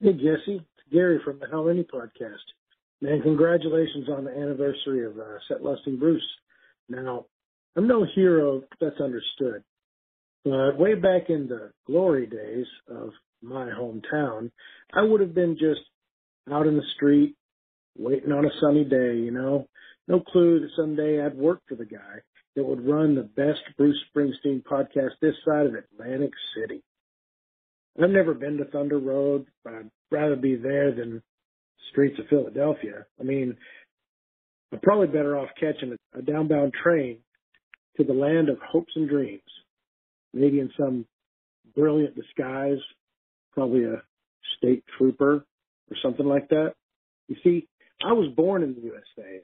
Hey, Jesse. It's Gary from the How Any podcast. Man, congratulations on the anniversary of uh, Set Lusting Bruce. Now, I'm no hero, that's understood. But way back in the glory days of my hometown, I would have been just out in the street, waiting on a sunny day, you know. No clue that someday I'd work for the guy that would run the best Bruce Springsteen podcast this side of Atlantic City. I've never been to Thunder Road, but I'd rather be there than streets of Philadelphia. I mean, I'm probably better off catching a, downbound train to the land of hopes and dreams, maybe in some brilliant disguise, probably a state trooper or something like that. You see, I was born in the USA.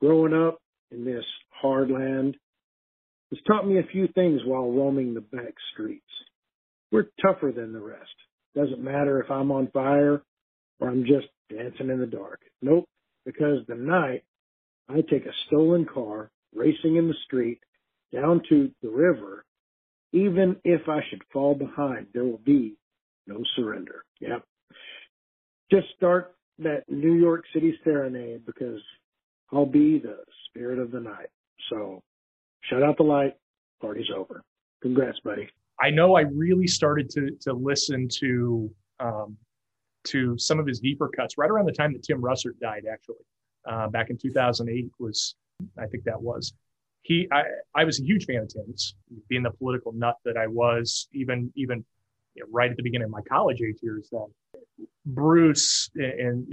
Growing up in this hard land has taught me a few things while roaming the back streets. We're tougher than the rest. Doesn't matter if I'm on fire or I'm just dancing in the dark. Nope, because the night I take a stolen car racing in the street down to the river. Even if I should fall behind, there will be no surrender. Yep. Just start that New York City serenade because I'll be the spirit of the night. So shut out the light. Party's over. Congrats, buddy. I know I really started to to listen to um, to some of his deeper cuts right around the time that Tim Russert died. Actually, uh, back in 2008 was I think that was he. I I was a huge fan of Tim's, being the political nut that I was, even even you know, right at the beginning of my college age years. Then Bruce and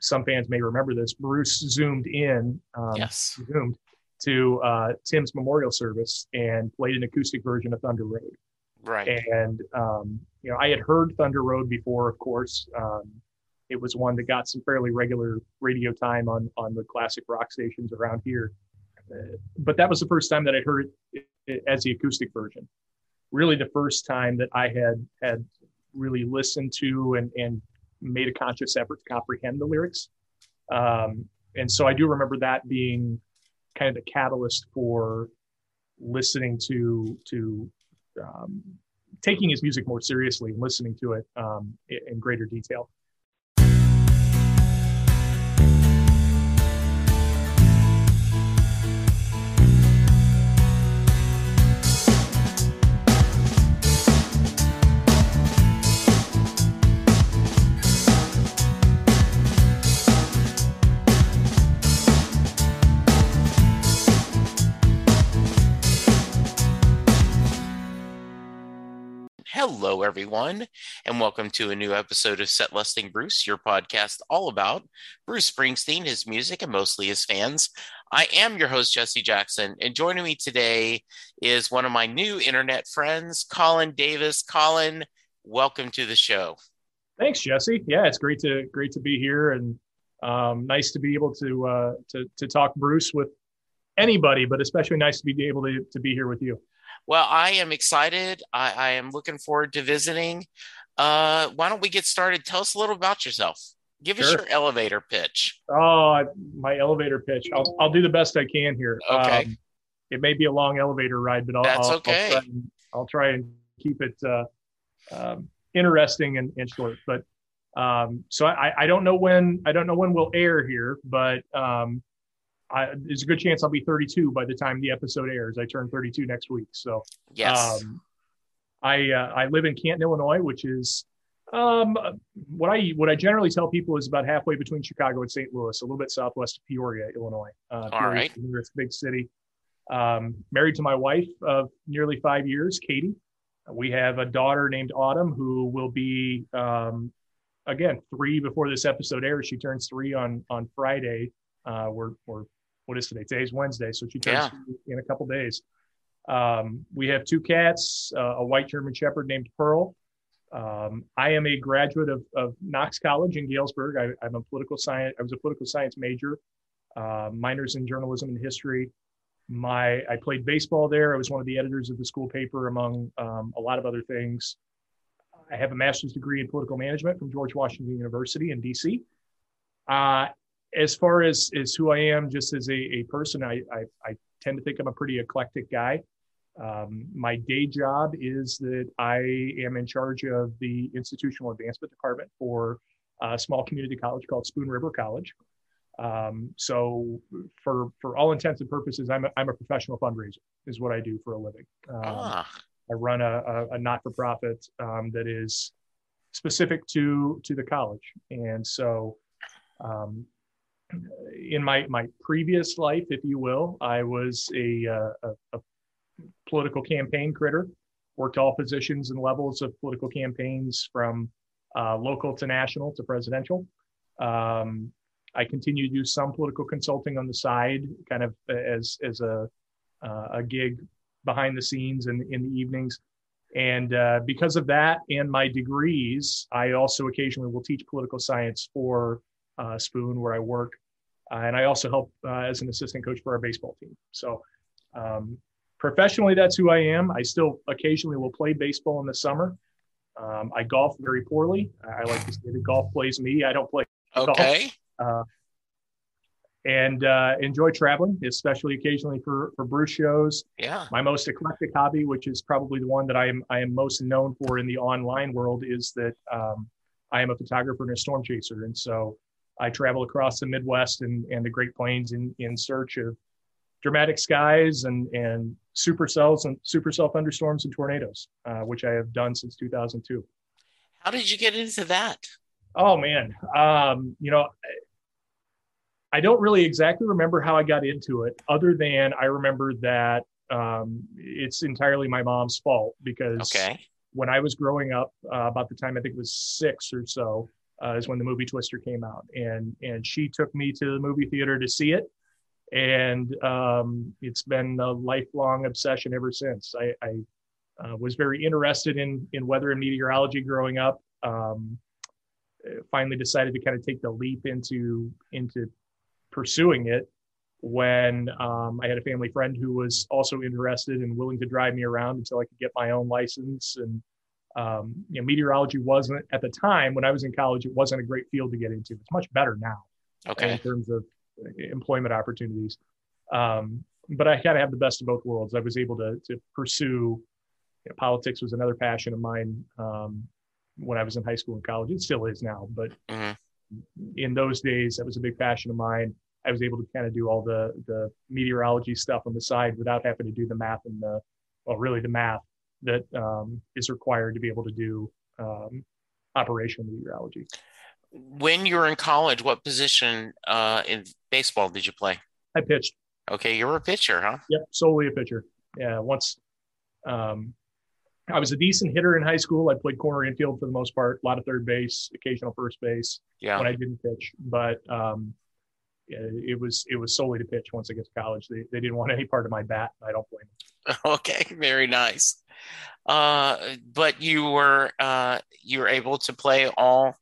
some fans may remember this. Bruce zoomed in. Um, yes. Zoomed to uh, Tim's memorial service and played an acoustic version of Thunder Road. Right. And, um, you know, I had heard Thunder Road before, of course. Um, it was one that got some fairly regular radio time on, on the classic rock stations around here. Uh, but that was the first time that I heard it, it as the acoustic version. Really, the first time that I had had really listened to and, and made a conscious effort to comprehend the lyrics. Um, and so I do remember that being kind of the catalyst for listening to to um, taking his music more seriously and listening to it um, in greater detail. Hello, everyone, and welcome to a new episode of Set Lusting Bruce, your podcast all about Bruce Springsteen, his music, and mostly his fans. I am your host, Jesse Jackson, and joining me today is one of my new internet friends, Colin Davis. Colin, welcome to the show. Thanks, Jesse. Yeah, it's great to great to be here, and um, nice to be able to uh, to to talk Bruce with anybody, but especially nice to be able to to be here with you. Well, I am excited. I, I am looking forward to visiting. Uh, why don't we get started? Tell us a little about yourself. Give sure. us your elevator pitch. Oh, my elevator pitch. I'll, I'll do the best I can here. Okay. Um, it may be a long elevator ride, but I'll, That's I'll, okay. I'll, try, and, I'll try and keep it uh, um, interesting and, and, short. But um, so I, I don't know when I don't know when we'll air here, but um, I, there's a good chance I'll be 32 by the time the episode airs. I turn 32 next week. So, yes. Um, I uh, I live in Canton, Illinois, which is um, what I what I generally tell people is about halfway between Chicago and St. Louis, a little bit southwest of Peoria, Illinois. Uh, All right, it's a big city. Um, married to my wife of nearly five years, Katie. We have a daughter named Autumn who will be um, again three before this episode airs. She turns three on on Friday. Uh, we're we're what is today? Today's Wednesday, so she turns yeah. in a couple days. Um, we have two cats, uh, a white German Shepherd named Pearl. Um, I am a graduate of, of Knox College in Galesburg. I, am a political science. I was a political science major, uh, minors in journalism and history. My I played baseball there. I was one of the editors of the school paper, among um, a lot of other things. I have a master's degree in political management from George Washington University in DC. Uh, as far as as who I am, just as a, a person, I, I, I tend to think I'm a pretty eclectic guy. Um, my day job is that I am in charge of the institutional advancement department for a small community college called Spoon River College. Um, so, for for all intents and purposes, I'm a, I'm a professional fundraiser, is what I do for a living. Um, ah. I run a, a, a not for profit um, that is specific to to the college, and so um, in my my previous life, if you will, I was a, uh, a, a political campaign critter. Worked all positions and levels of political campaigns, from uh, local to national to presidential. Um, I continue to do some political consulting on the side, kind of as as a uh, a gig behind the scenes in in the evenings. And uh, because of that and my degrees, I also occasionally will teach political science for uh, Spoon, where I work. Uh, and I also help uh, as an assistant coach for our baseball team. So um, professionally, that's who I am. I still occasionally will play baseball in the summer. Um, I golf very poorly. I like to say that golf plays me. I don't play. Okay. Uh, and uh, enjoy traveling, especially occasionally for for Bruce shows. Yeah. My most eclectic hobby, which is probably the one that I am I am most known for in the online world, is that um, I am a photographer and a storm chaser, and so I travel across the Midwest and, and the Great Plains in, in search of dramatic skies and, and supercells and supercell thunderstorms and tornadoes, uh, which I have done since 2002. How did you get into that? Oh man, um, you know, I don't really exactly remember how I got into it, other than I remember that um, it's entirely my mom's fault because okay. when I was growing up, uh, about the time I think it was six or so, uh, is when the movie Twister came out, and and she took me to the movie theater to see it, and um, it's been a lifelong obsession ever since. I, I uh, was very interested in in weather and meteorology growing up. Um, finally decided to kind of take the leap into into pursuing it when um, I had a family friend who was also interested and willing to drive me around until I could get my own license. And um, you know, meteorology wasn't at the time when I was in college. It wasn't a great field to get into. It's much better now. Okay. In terms of employment opportunities, um, but I kind of have the best of both worlds. I was able to to pursue. You know, politics was another passion of mine um, when I was in high school and college. It still is now, but mm-hmm in those days, that was a big passion of mine. I was able to kind of do all the the meteorology stuff on the side without having to do the math and the well, really the math that um, is required to be able to do um, operational meteorology. When you were in college, what position uh, in baseball did you play? I pitched. Okay, you were a pitcher, huh? Yep, solely a pitcher. Yeah, once um, I was a decent hitter in high school. I played corner infield for the most part, a lot of third base, occasional first base yeah. when I didn't pitch. But um, it was it was solely to pitch once I get to college. They, they didn't want any part of my bat. I don't blame them. Okay, very nice. Uh, but you were uh, you were able to play all,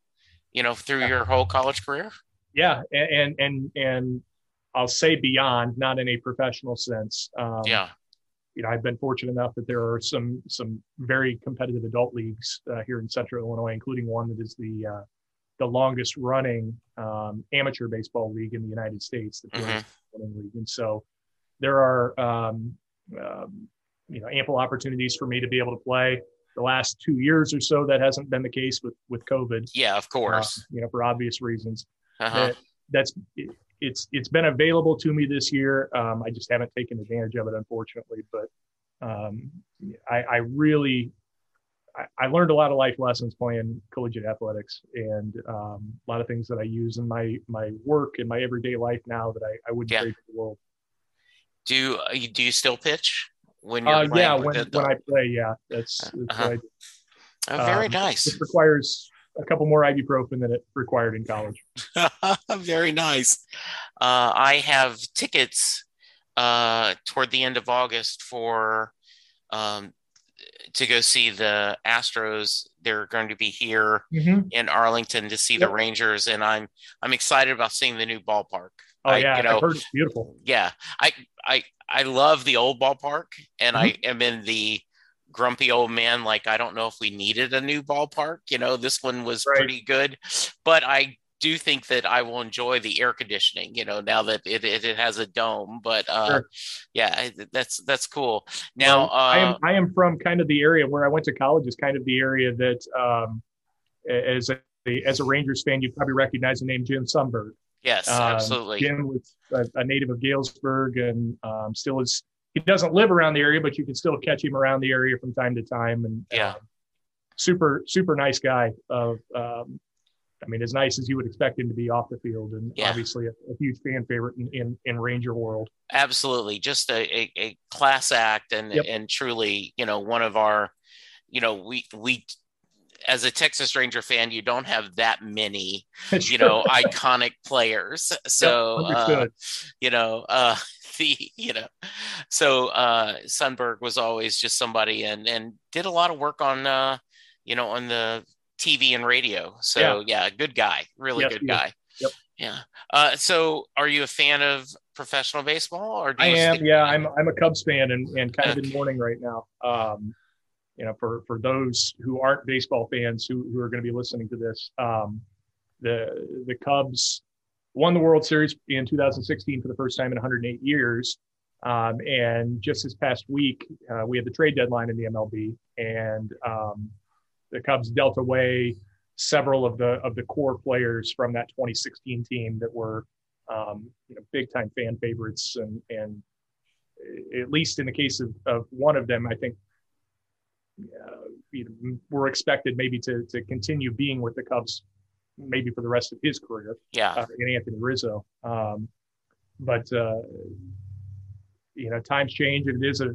you know, through your whole college career. Yeah, and and and I'll say beyond, not in a professional sense. Um, yeah you know, I've been fortunate enough that there are some some very competitive adult leagues uh, here in Central Illinois, including one that is the uh, the longest running um, amateur baseball league in the United States, the mm-hmm. League. And so there are um, um, you know ample opportunities for me to be able to play. The last two years or so, that hasn't been the case with with COVID. Yeah, of course. Uh, you know, for obvious reasons. Uh-huh. That, that's it's it's been available to me this year. Um, I just haven't taken advantage of it, unfortunately. But um, I, I, really I, I, learned a lot of life lessons playing collegiate athletics, and um, a lot of things that I use in my my work in my everyday life now that I, I wouldn't yeah. trade for the world. Do you, uh, do you still pitch when you're uh, yeah when, the, when I play yeah that's, that's uh-huh. oh, very um, nice. It requires a couple more ibuprofen than it required in college. Very nice. Uh, I have tickets uh, toward the end of August for um, to go see the Astros. They're going to be here mm-hmm. in Arlington to see yep. the Rangers, and I'm I'm excited about seeing the new ballpark. Oh I, yeah, you know, it's beautiful. Yeah, I I I love the old ballpark, and mm-hmm. I am in the grumpy old man like i don't know if we needed a new ballpark you know this one was right. pretty good but i do think that I will enjoy the air conditioning, you know, now that it, it, it has a dome. But uh, sure. yeah, that's that's cool. Now well, uh, I am I am from kind of the area where I went to college is kind of the area that um, as a as a Rangers fan, you probably recognize the name Jim Sundberg. Yes, um, absolutely. Jim was a, a, native of Galesburg and um, still is. He doesn't live around the area, but you can still catch him around the area from time to time. And yeah, um, super super nice guy. Of um, I mean, as nice as you would expect him to be off the field, and yeah. obviously a, a, huge fan favorite in, in, in Ranger world. Absolutely, just a, a, a class act, and yep. and truly, you know, one of our, you know, we we as a Texas Ranger fan, you don't have that many, you know, iconic players. So, uh, you know, uh, the, you know, so uh, Sundberg was always just somebody and and did a lot of work on, uh, you know, on the TV and radio. So yeah, yeah good guy, really yes, good guy. Yep. Yeah. Uh, so, are you a fan of professional baseball, or I am? yeah, I'm. I'm a Cubs fan, and, and kind of in mourning right now. Um, you know, for for those who aren't baseball fans who who are going to be listening to this, um, the the Cubs won the World Series in 2016 for the first time in 108 years. Um, and just this past week, uh, we had the trade deadline in the MLB, and um, the Cubs dealt away several of the of the core players from that 2016 team that were um, you know big time fan favorites and and at least in the case of, of one of them, I think you know, were expected maybe to to continue being with the Cubs maybe for the rest of his career. Yeah, uh, in Anthony Rizzo. Um, but uh, you know, times change, and it is a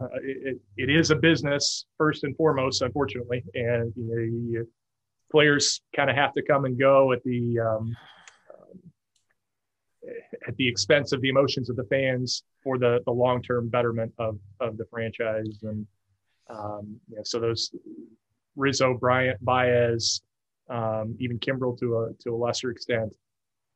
uh, it, it is a business first and foremost, unfortunately, and you know, you, players kind of have to come and go at the um, um, at the expense of the emotions of the fans for the the long term betterment of of the franchise, and um, you know, so those Rizzo, Bryant, Baez, um, even Kimbrel to a to a lesser extent.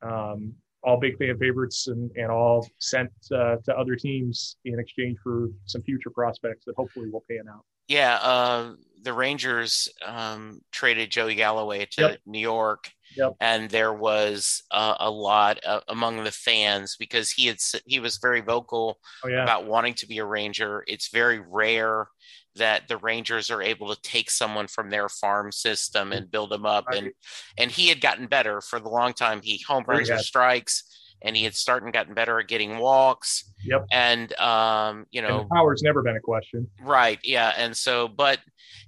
Um, all big fan favorites and, and all sent uh, to other teams in exchange for some future prospects that hopefully will pan out. Yeah, uh, the Rangers um, traded Joey Galloway to yep. New York, yep. and there was uh, a lot uh, among the fans because he had he was very vocal oh, yeah. about wanting to be a Ranger. It's very rare that the Rangers are able to take someone from their farm system and build them up. And and he had gotten better for the long time. He home runs or strikes, and he had started gotten better at getting walks. Yep. And um, you know, power's never been a question. Right. Yeah. And so, but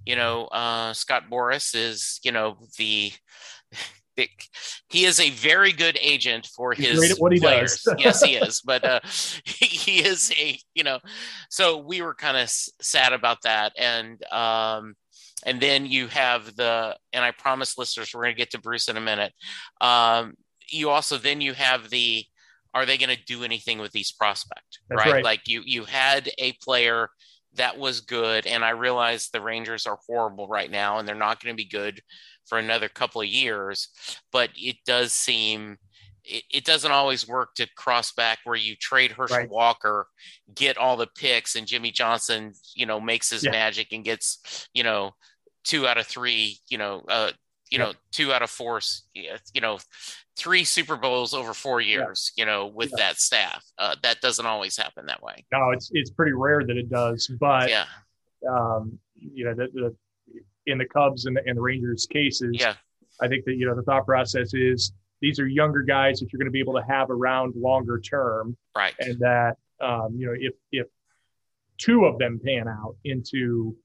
you know, uh, Scott Boras is you know the he is a very good agent for He's his what he players. Does. yes, he is. But uh, he, he, is a you know, so we were kind of sad about that, and um, and then you have the and I promise listeners we're going to get to Bruce in a minute. Um, you also then you have the are they going to do anything with these prospect right? right? Like you you had a player that was good, and I realize the Rangers are horrible right now, and they're not going to be good for another couple of years. But it does seem it, it, doesn't always work to cross back where you trade Herschel right. Walker, get all the picks, and Jimmy Johnson, you know, makes his yeah. magic and gets, you know, two out of three, you know, uh, you yeah. know, two out of four, you know, three Super Bowls over four years, yeah. you know, with that staff. Uh, that doesn't always happen that way. No, it's it's pretty rare that it does. But yeah, um, you know, the, the in the Cubs and the, and the Rangers cases, yeah, I think that you know the thought process is these are younger guys that you're going to be able to have around longer term, right? And that um, you know if if two of them pan out into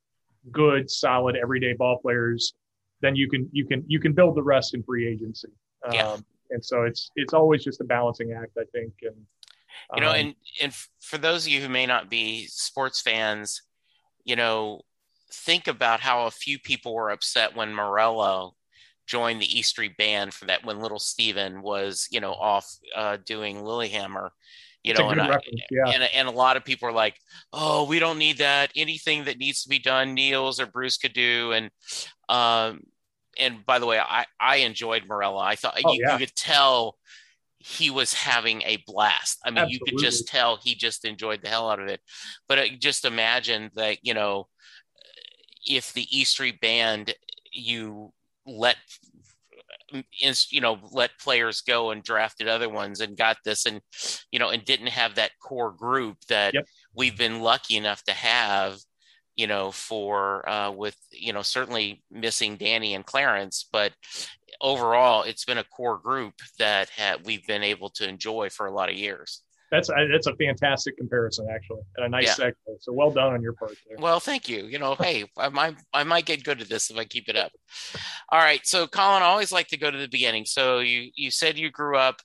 good, solid, everyday ball players, then you can you can you can build the rest in free agency. Yeah. Um, and so it's it's always just a balancing act, I think. And you know, um, and and for those of you who may not be sports fans, you know, think about how a few people were upset when Morello joined the E Street Band for that when Little Steven was, you know, off uh, doing Lilyhammer. You know, and, I, yeah. and, and a lot of people are like, "Oh, we don't need that. Anything that needs to be done, Nils or Bruce could do." And um, and by the way, I I enjoyed Morello. I thought oh, you, yeah. you could tell he was having a blast. I mean, Absolutely. you could just tell he just enjoyed the hell out of it. But uh, just imagine that, you know, if the E Street Band you let you know let players go and drafted other ones and got this and you know and didn't have that core group that yep. we've been lucky enough to have you know for uh, with you know certainly missing danny and clarence but overall it's been a core group that ha- we've been able to enjoy for a lot of years that's that's a fantastic comparison, actually, and a nice yeah. segue. So well done on your part. There. Well, thank you. You know, hey, I might I might get good at this if I keep it up. All right, so Colin, I always like to go to the beginning. So you you said you grew up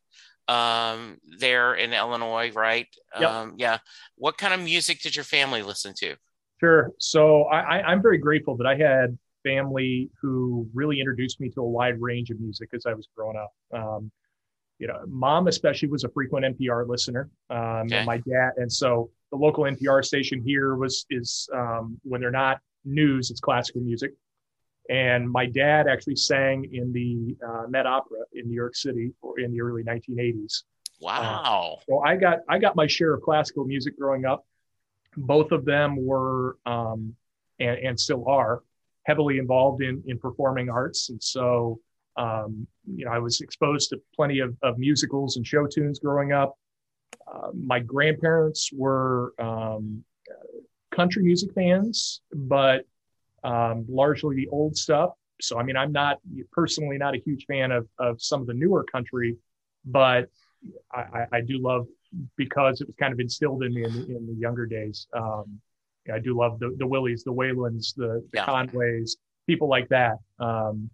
um, there in Illinois, right? Yep. Um, yeah. What kind of music did your family listen to? Sure. So I, I, I'm very grateful that I had family who really introduced me to a wide range of music as I was growing up. Um, you know, mom especially was a frequent NPR listener, um, okay. and my dad, and so the local NPR station here was is um, when they're not news, it's classical music. And my dad actually sang in the uh, Met Opera in New York City in the early 1980s. Wow! Uh, so I got I got my share of classical music growing up. Both of them were um, and, and still are heavily involved in in performing arts, and so um, you know, I was exposed to plenty of, of musicals and show tunes growing up. Uh, my grandparents were um, country music fans, but um, largely the old stuff. So, I mean, I'm not personally not a huge fan of, of some of the newer country, but I, I do love because it was kind of instilled in me in the, in the younger days. Um, I do love the, the Willies, the Waylons, the, the yeah. Conways, people like that. Um,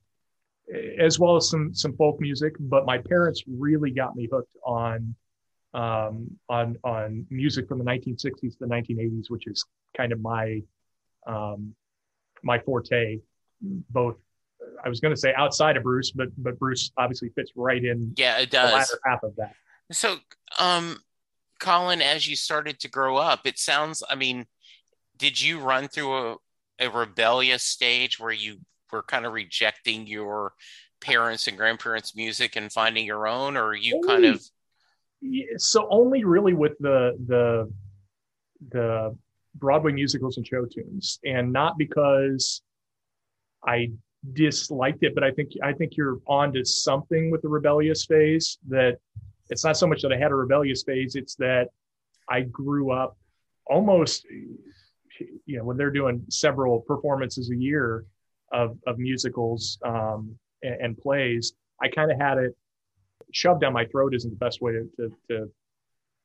as well as some some folk music. But my parents really got me hooked on um, on on music from the 1960s to the 1980s, which is kind of my um, my forte. Both, I was going to say outside of Bruce, but but Bruce obviously fits right in. Yeah, it does. The latter half of that. So, um, Colin, as you started to grow up, it sounds. I mean, did you run through a, a rebellious stage where you were kind of rejecting your parents and grandparents' music and finding your own, or you only, kind of? So only really with the the the Broadway musicals and show tunes, and not because I disliked it, but I think I think you're on to something with the rebellious phase. That it's not so much that I had a rebellious phase; it's that I grew up almost, you know, when they're doing several performances a year of, of musicals um, and, and, plays, I kind of had it shoved down my throat isn't the best way to, to, to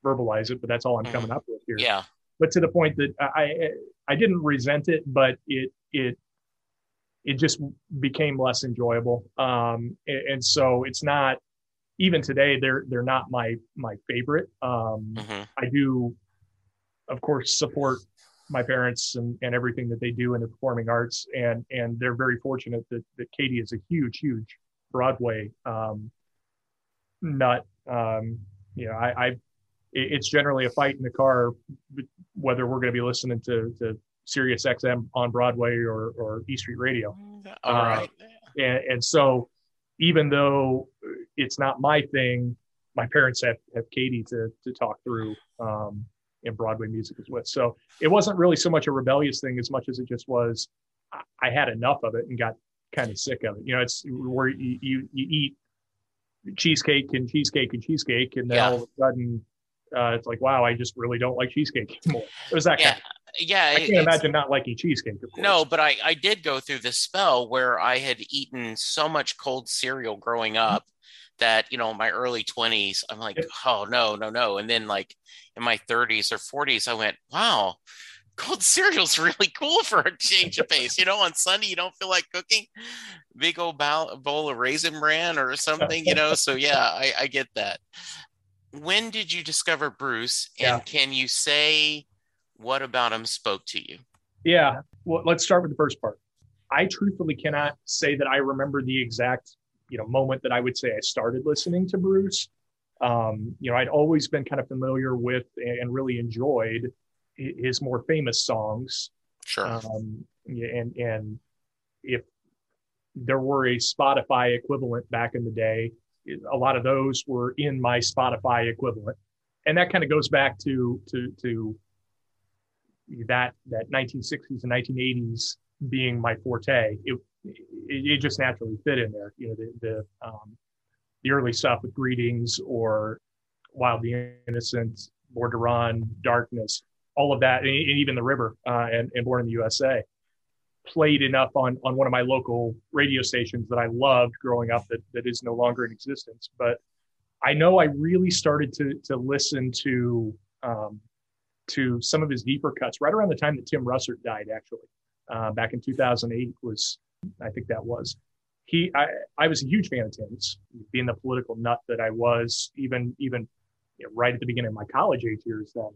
verbalize it, but that's all I'm coming mm-hmm. up with here. Yeah. But to the point that I, I didn't resent it, but it, it, it just became less enjoyable. Um, and, and, so it's not even today. They're they're not my my favorite. Um, mm-hmm. I do, of course, support my parents and, and everything that they do in the performing arts. And, and they're very fortunate that, that Katie is a huge, huge Broadway um, nut. Um, you know, I, I, it's generally a fight in the car, whether we're going to be listening to, to Sirius XM on Broadway or, or E Street Radio. All uh, right. And, and so even though it's not my thing, my parents have, have Katie to, to talk through um, in Broadway music musicals with. So it wasn't really so much a rebellious thing as much as it just was I had enough of it and got kind of sick of it. You know, it's where you, you, you eat cheesecake and cheesecake and cheesecake, and then yeah. all of a sudden uh, it's like, wow, I just really don't like cheesecake anymore. It was that yeah. kind of yeah, I can't imagine not liking cheesecake. No, but I, I did go through this spell where I had eaten so much cold cereal growing up that you know my early 20s i'm like oh no no no. And then like in my 30s or 40s i went wow cold cereal's really cool for a change of pace. You know on sunday you don't feel like cooking? Big old bowl, bowl of raisin bran or something you know? So yeah I, I get that. When did you discover bruce? And yeah. can you say what about him spoke to you? Yeah. Well let's start with the first part. I truthfully cannot say that i remember the exact you know moment that I would say I started listening to Bruce. Um, you know, I'd always been kind of familiar with and really enjoyed his more famous songs. Sure. Um, and and if there were a Spotify equivalent back in the day, a lot of those were in my Spotify equivalent, and that kind of goes back to to to that that 1960s and 1980s being my forte. It, it, it, just naturally fit in there. You know, the the, um, the early stuff with Greetings or Wild the Innocent, Born to Run, Darkness, all of that, and, and even The River uh, and, and Born in the USA played enough on on one of my local radio stations that I loved growing up that that is no longer in existence. But I know I really started to to listen to um, to some of his deeper cuts right around the time that Tim Russert died. Actually, uh, back in 2008 was I think that was he. I I was a huge fan of Tim's, being the political nut that I was, even even you know, right at the beginning of my college age years. Then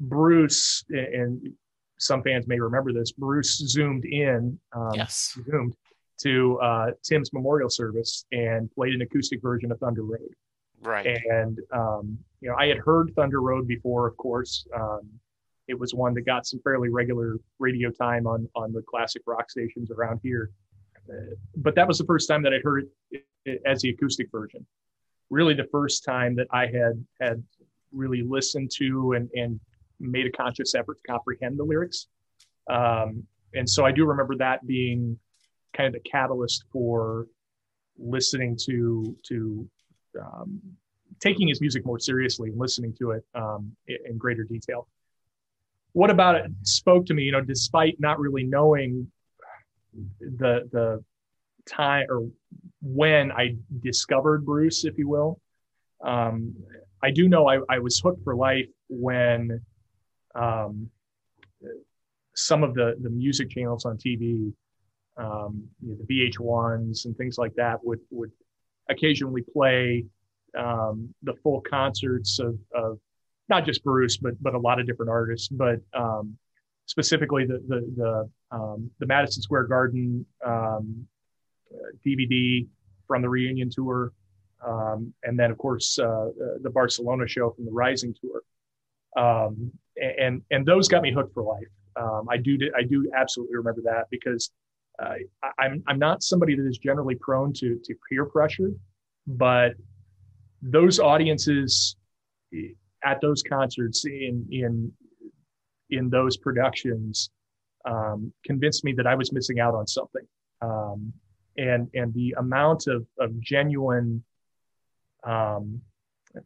Bruce and some fans may remember this. Bruce zoomed in, um, yes, zoomed to uh, Tim's memorial service and played an acoustic version of Thunder Road. Right. And um, you know, I had heard Thunder Road before, of course. Um, it was one that got some fairly regular radio time on on the classic rock stations around here. Uh, but that was the first time that I'd heard it, it, as the acoustic version. Really, the first time that I had had really listened to and and made a conscious effort to comprehend the lyrics. Um, and so I do remember that being kind of the catalyst for listening to to um, taking his music more seriously and listening to it um, in, greater detail. What about it spoke to me? You know, despite not really knowing the the time or when I discovered Bruce, if you will, um, I do know I, I was hooked for life when um, some of the the music channels on TV, um, you know, the VH1s and things like that would would occasionally play um, the full concerts of, of not just Bruce, but but a lot of different artists, but um, specifically the the the, um, the Madison Square Garden DVD um, from the reunion tour, um, and then of course uh, the Barcelona show from the Rising tour. Um, and and those got me hooked for life. Um, I do I do absolutely remember that because uh, I, am I'm not somebody that is generally prone to to peer pressure, but those audiences at those concerts in in in those productions um, convinced me that I was missing out on something. Um, and and the amount of of genuine um,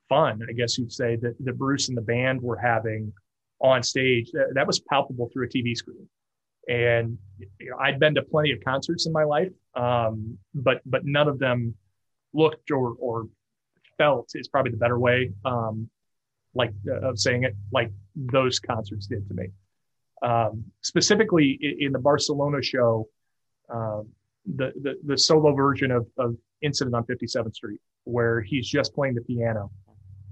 fun, I guess you'd say, that, that Bruce and the band were having on stage, that, that was palpable through a TV screen. And you know, I'd been to plenty of concerts in my life, um, but but none of them looked or or felt is probably the better way, um, like uh, of saying it, like those concerts did to me. Um, specifically in, the Barcelona show, uh, the, the the solo version of, of Incident on 57th Street, where he's just playing the piano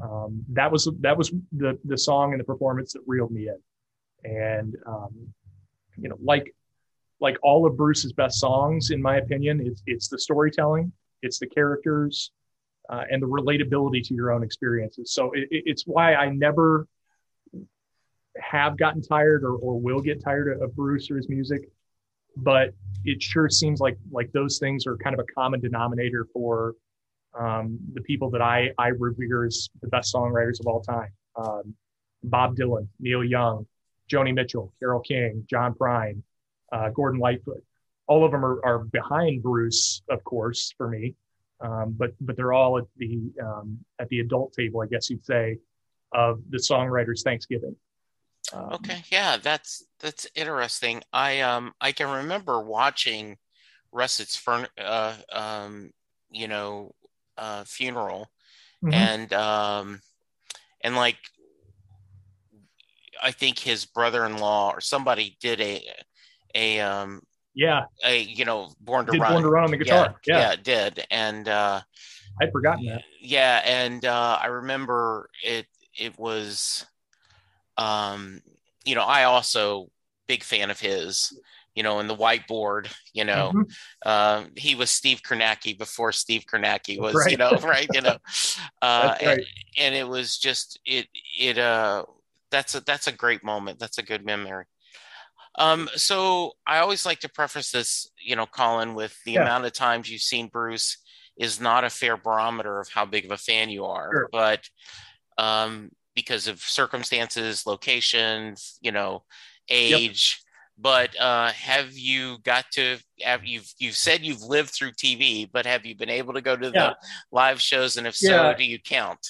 um, that was that was the the song and the performance that reeled me in and um, you know like like all of bruce's best songs in my opinion it's it's the storytelling it's the characters uh, and the relatability to your own experiences so it, it's why i never have gotten tired or, or will get tired of bruce or his music but it sure seems like like those things are kind of a common denominator for um, the people that I, I revere as the best songwriters of all time. Um, Bob Dylan, Neil Young, Joni Mitchell, Carole King, John Prine, uh, Gordon Lightfoot. All of them are, are behind Bruce, of course, for me. Um, but but they're all at the um, at the adult table, I guess you'd say, of the songwriters' Thanksgiving. Um, okay, yeah, that's that's interesting. I um I can remember watching Russert's fern uh, um you know uh, funeral, mm-hmm. and um, and like I think his brother-in-law or somebody did a a um yeah you know born to did run born to run on the guitar yeah yeah, yeah did and uh I'd forgotten that yeah and uh I remember it it was um you know I also big fan of his you know, in the whiteboard, you know, mm-hmm. uh, he was Steve Kornacki before Steve Kornacki was, right. you know, right, you know, uh, right. and, and, it was just it it uh that's a that's a great moment. That's a good memory. Um, so I always like to preface this, you know, Colin, with the yeah. amount of times you've seen Bruce is not a fair barometer of how big of a fan you are, sure. but um, because of circumstances, locations, you know, age. Yep but uh, have you got to have you've you've said you've lived through TV, but have you been able to go to yeah. the live shows? And if so, yeah. do you count?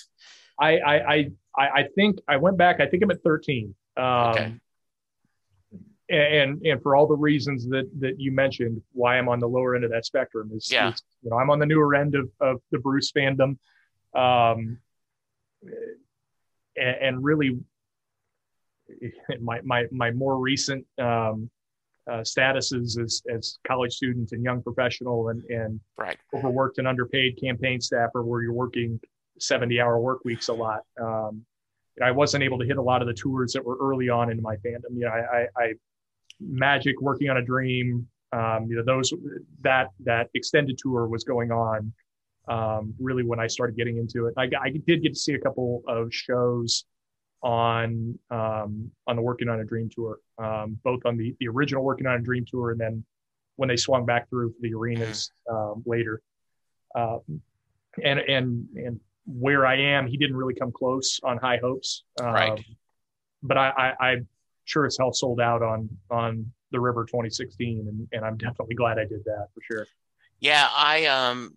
I, I I I think I went back. I think I'm at 13. Um, okay. And and for all the reasons that that you mentioned, why I'm on the lower end of that spectrum is, yeah. Is, you know I'm on the newer end of of the Bruce fandom, um, and, and really my my my more recent um, uh, statuses as as college student and young professional and and right. overworked and underpaid campaign staffer where you're working 70 hour work weeks a lot. Um, I wasn't able to hit a lot of the tours that were early on in my fandom. You know, I, I, I Magic, Working on a Dream, um, you know, those that that extended tour was going on. Um, really, when I started getting into it, I, I did get to see a couple of shows on um, on the Working on a Dream tour, um, both on the the original Working on a Dream tour, and then when they swung back through the arenas um, later. Uh, and and and where I am, he didn't really come close on High Hopes. right. But I, I, I sure as hell sold out on on the River 2016, and, and I'm definitely glad I did that for sure. Yeah, I um,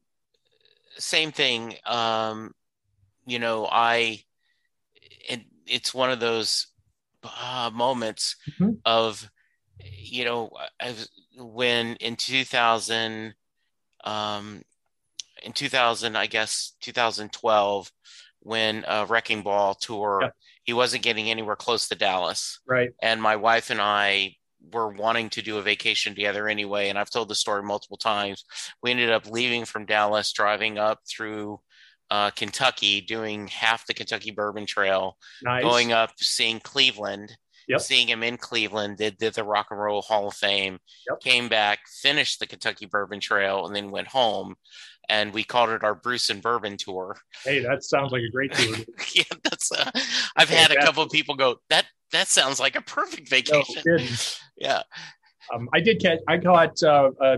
same thing. Um, you know, I it, it's one of those uh, moments mm-hmm. of you know when in 2000 um in 2000 i guess 2012 when a wrecking ball tour. He wasn't getting anywhere close to dallas right and my wife and i were wanting to do a vacation together anyway and i've told the story multiple times we ended up leaving from dallas driving up through uh, Kentucky, doing half the Kentucky Bourbon Trail, nice. going up, seeing Cleveland, yep. seeing him in Cleveland, did, did the Rock and Roll Hall of Fame, yep. came back, finished the Kentucky Bourbon Trail, and then went home. And we called it our Bruce and Bourbon Tour. Hey, that sounds like a great tour. yeah, that's. Uh, I've had a couple of people go that. That sounds like a perfect vacation. No, yeah. Um, I did catch. I caught uh, uh,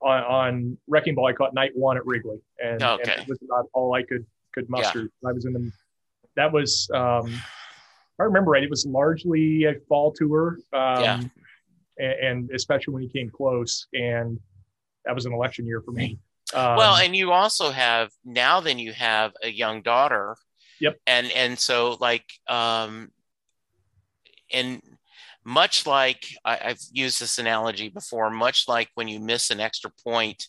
on, on Wrecking Ball, I caught night one at Wrigley, and, okay. and that was about all I could could muster. Yeah. I was in the that was um, I remember right. It was largely a fall tour, um, yeah. and, and, especially when he came close, and that was an election year for me. Um, well, and you also have now. Then you have a young daughter. Yep. And and so like um, and much like I, have used this analogy before, much like when you miss an extra point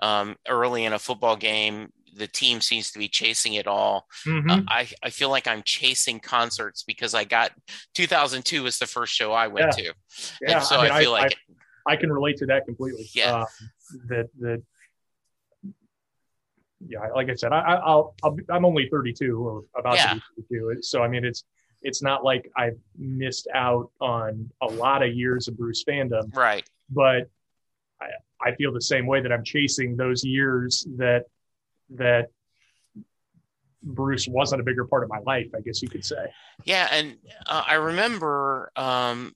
um, early in a football game, the team seems to be chasing it all. Mm-hmm. Uh, I, I feel like I'm chasing concerts because I got 2002 was the first show I went yeah. to. Yeah. And so I, mean, I feel I, like I, can relate to that completely. Yeah. Uh, that, that, yeah, like I said, I, I'll, I'll I'm only 32 or about yeah. to be 32. So, I mean, it's, it's not like I've missed out on a lot of years of Bruce fandom. Right. But I, I feel the same way that I'm chasing those years that that Bruce wasn't a bigger part of my life, I guess you could say. Yeah, and uh, I remember um,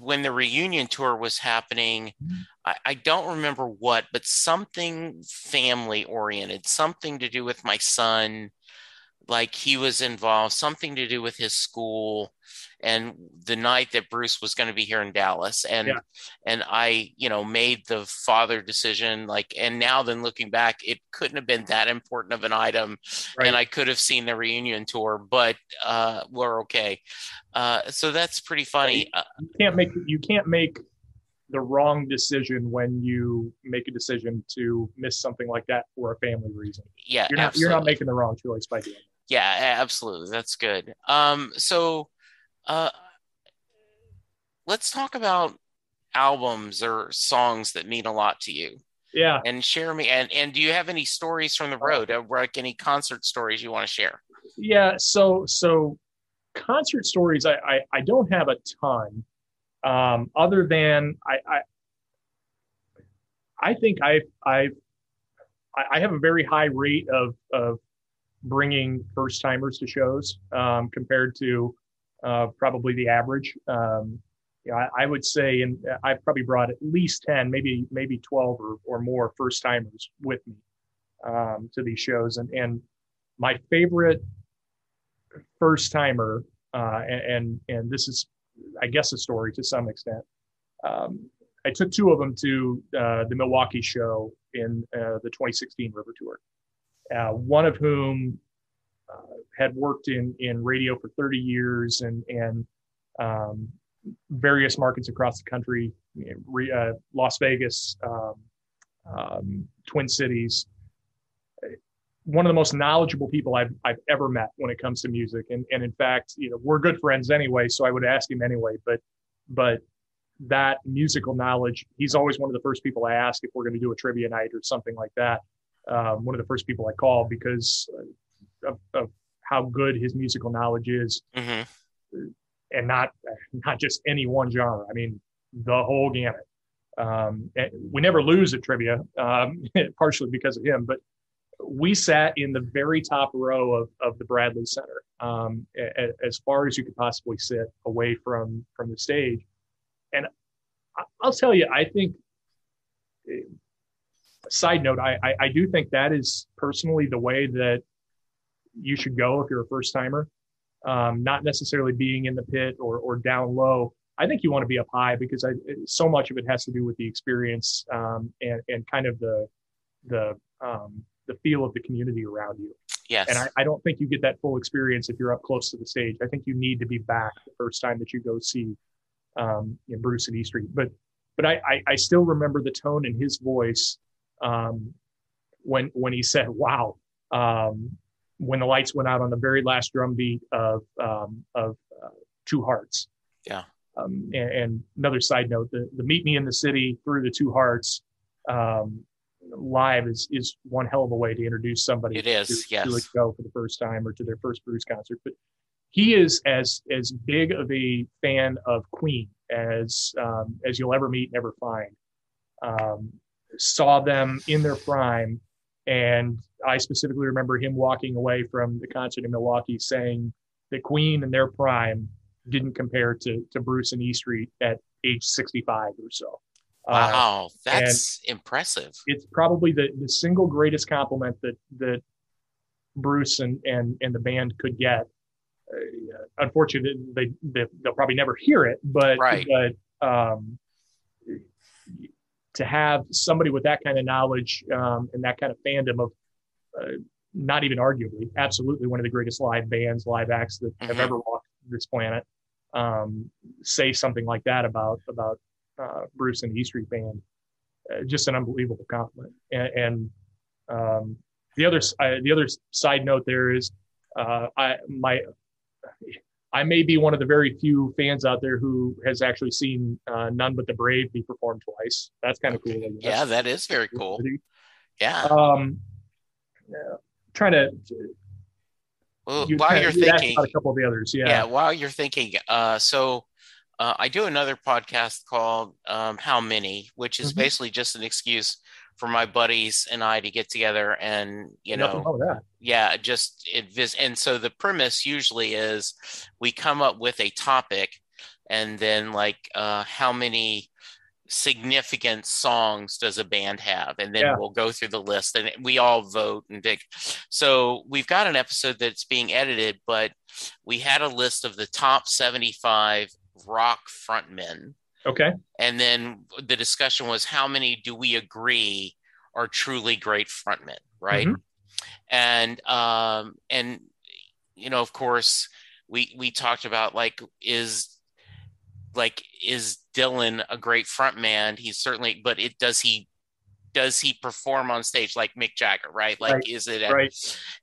when the reunion tour was happening. Mm-hmm. I, I don't remember what, but something family oriented, something to do with my son like he was involved, something to do with his school, and the night that Bruce was going to be here in Dallas, and yeah. and I, you know, made the father decision. Like, and now then looking back, it couldn't have been that important of an item, right. and I could have seen the reunion tour, but uh, we're okay. Uh, so that's pretty funny. You can't make you can't make the wrong decision when you make a decision to miss something like that for a family reason. Yeah, you're not you're not making the wrong choice by doing that. Yeah, absolutely. That's good. Um, so uh, let's talk about albums or songs that mean a lot to you. Yeah. And share me and and do you have any stories from the road? Uh, like any concert stories you want to share? Yeah, so so concert stories I I, I don't have a ton. Um, other than I, I I think I've I've I have a very high rate of of bringing first timers to shows um, compared to uh, probably the average. Um, you know, I, I, would say, and I've probably brought at least 10, maybe, maybe 12 or, or more first timers with me um, to these shows. And, and my favorite first timer, uh, and, and, and this is I guess, a story to some extent. Um, I took two of them to uh, the Milwaukee show in uh, the 2016 River Tour. Uh, one of whom had worked in in radio for 30 years and and um, various markets across the country, uh, Las Vegas, um, um, Twin Cities. One of the most knowledgeable people I've I've ever met when it comes to music, and and in fact, you know, we're good friends anyway, so I would ask him anyway. But but that musical knowledge, he's always one of the first people I ask if we're going to do a trivia night or something like that. Um, one of the first people I call because of, of how good his musical knowledge is, mm-hmm. and not not just any one genre. I mean, the whole gamut. Um, we never lose at trivia, um, partially because of him, but we sat in the very top row of, of the Bradley Center, um, a, as far as you could possibly sit away from from the stage. And I'll tell you, I think. Side note, I, I, I do think that is personally the way that you should go if you're a first timer. Um, not necessarily being in the pit or, or down low. I think you want to be up high because I, so much of it has to do with the experience um, and, and kind of the the um, the feel of the community around you. Yes. And I, I, don't think you get that full experience if you're up close to the stage. I think you need to be back the first time that you go see um, in Bruce at E Street. But but I, I, I still remember the tone in his voice um, when when he said, "Wow." Um, when the lights went out on the very last drum beat of um, of uh, Two Hearts. Yeah. Um, and, and, another side note: the, the Meet Me in the City through the Two Hearts um, live is is one hell of a way to introduce somebody. It is, to, yes. to a show for the first time or to their first Bruce concert. But he is as as big of a fan of Queen as um, as you'll ever meet and ever find. Um, saw them in their prime and I specifically remember him walking away from the concert in Milwaukee saying that Queen in their prime didn't compare to, to Bruce and E Street at age 65 or so. Wow, uh, that's impressive. It's probably the, the single greatest compliment that that Bruce and and, and the band could get. Uh, unfortunately, they, they will probably never hear it, but right. but um, to have somebody with that kind of knowledge um, and that kind of fandom of uh, not even arguably, absolutely one of the greatest live bands, live acts that mm-hmm. have ever walked this planet, um, say something like that about about uh, Bruce and the E Street Band. Uh, just an unbelievable compliment. And, and um, the other uh, the other side note there is, uh, I my I may be one of the very few fans out there who has actually seen uh, None But the Brave be performed twice. That's kind of cool. Yeah, that is very cool. Yeah. Um, yeah. Trying to. Well, you while you're thinking, a couple of the others, yeah. Yeah, while you're thinking, uh, so uh, I do another podcast called um, How Many, which is mm-hmm. basically just an excuse for my buddies and I to get together and you know yeah just it and so the premise usually is we come up with a topic and then like uh, how many significant songs does a band have? And then yeah. we'll go through the list and we all vote and pick. So we've got an episode that's being edited but we had a list of the top 75 rock frontmen Okay. And then the discussion was how many do we agree are truly great frontmen, right? Mm-hmm. And um and you know, of course, we we talked about like is like is Dylan a great frontman? He's certainly, but it does he does he perform on stage like Mick Jagger, right? Like right. is it right?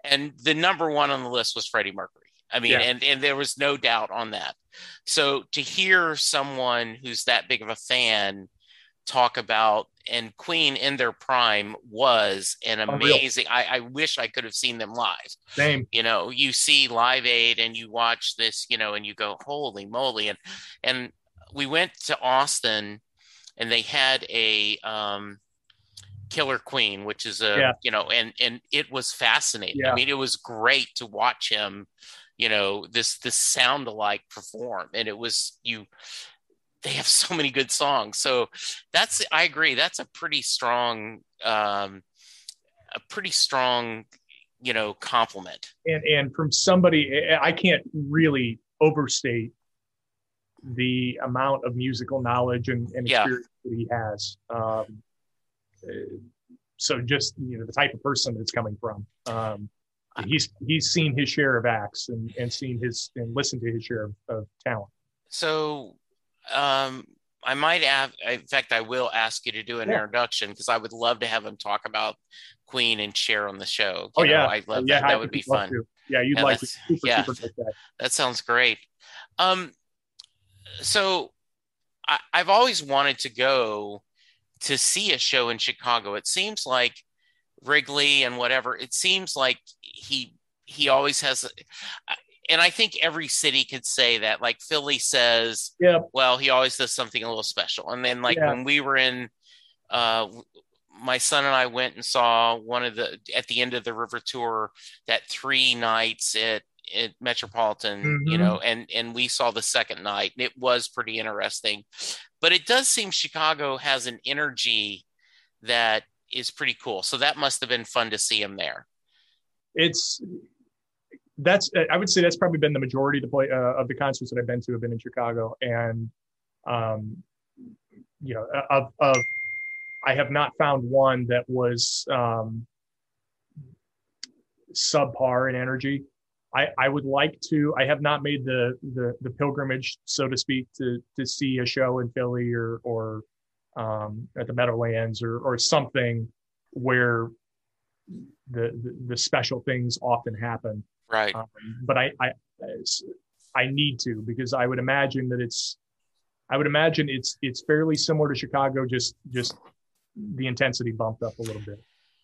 And the number one on the list was Freddie Mercury. I mean, yeah. and and there was no doubt on that. So to hear someone who's that big of a fan talk about and Queen in their prime was an amazing. I, I, wish I could have seen them live. Same. You know, you see Live Aid and you watch this, you know, and you go, holy moly! And and we went to Austin, and they had a um, Killer Queen, which is a yeah. you know, and and it was fascinating. Yeah. I mean, it was great to watch him you know this this sound alike perform and it was you they have so many good songs so that's i agree that's a pretty strong um a pretty strong you know compliment and and from somebody i can't really overstate the amount of musical knowledge and, and Yeah. experience that he has. Um, uh, so just you know the type of person it's coming from. Um, he's he's seen his share of acts and, and seen his and listened to his share of, of talent. So, um, I might have, in fact, I will ask you to do an Yeah. introduction because I would love to have him talk about Queen and share on the show. Oh know, yeah, I love yeah, that. I That would be fun. to. Yeah, you'd Yeah, like to that's- super yeah. super like that. That sounds great. Um, so I, I've always wanted to go to see a show in Chicago. It seems like Wrigley and whatever. It seems like he he always has, and I think every city could say that. Like Philly says, Yeah, well, he always does something a little special. And then like Yeah. when we were in, uh, my son and I went and saw one of the at the end of the river tour that three nights at at Metropolitan, you Mhm. know, and and we saw the second night. And it was pretty interesting, but it does seem Chicago has an energy that is pretty cool. So that must have been fun to see him there. it's that's I would say that's probably been the majority of the play uh, of the concerts that I've been to have been in Chicago, and um, you know of of I have not found one that was um, subpar in energy. I, I would like to. I have not made the, the the pilgrimage, so to speak, to to see a show in Philly or or um, at the Meadowlands or or something where the, the the special things often happen. Right. Um, but I, I I need to because I would imagine that it's I would imagine it's it's fairly similar to Chicago, just just the intensity bumped up a little bit.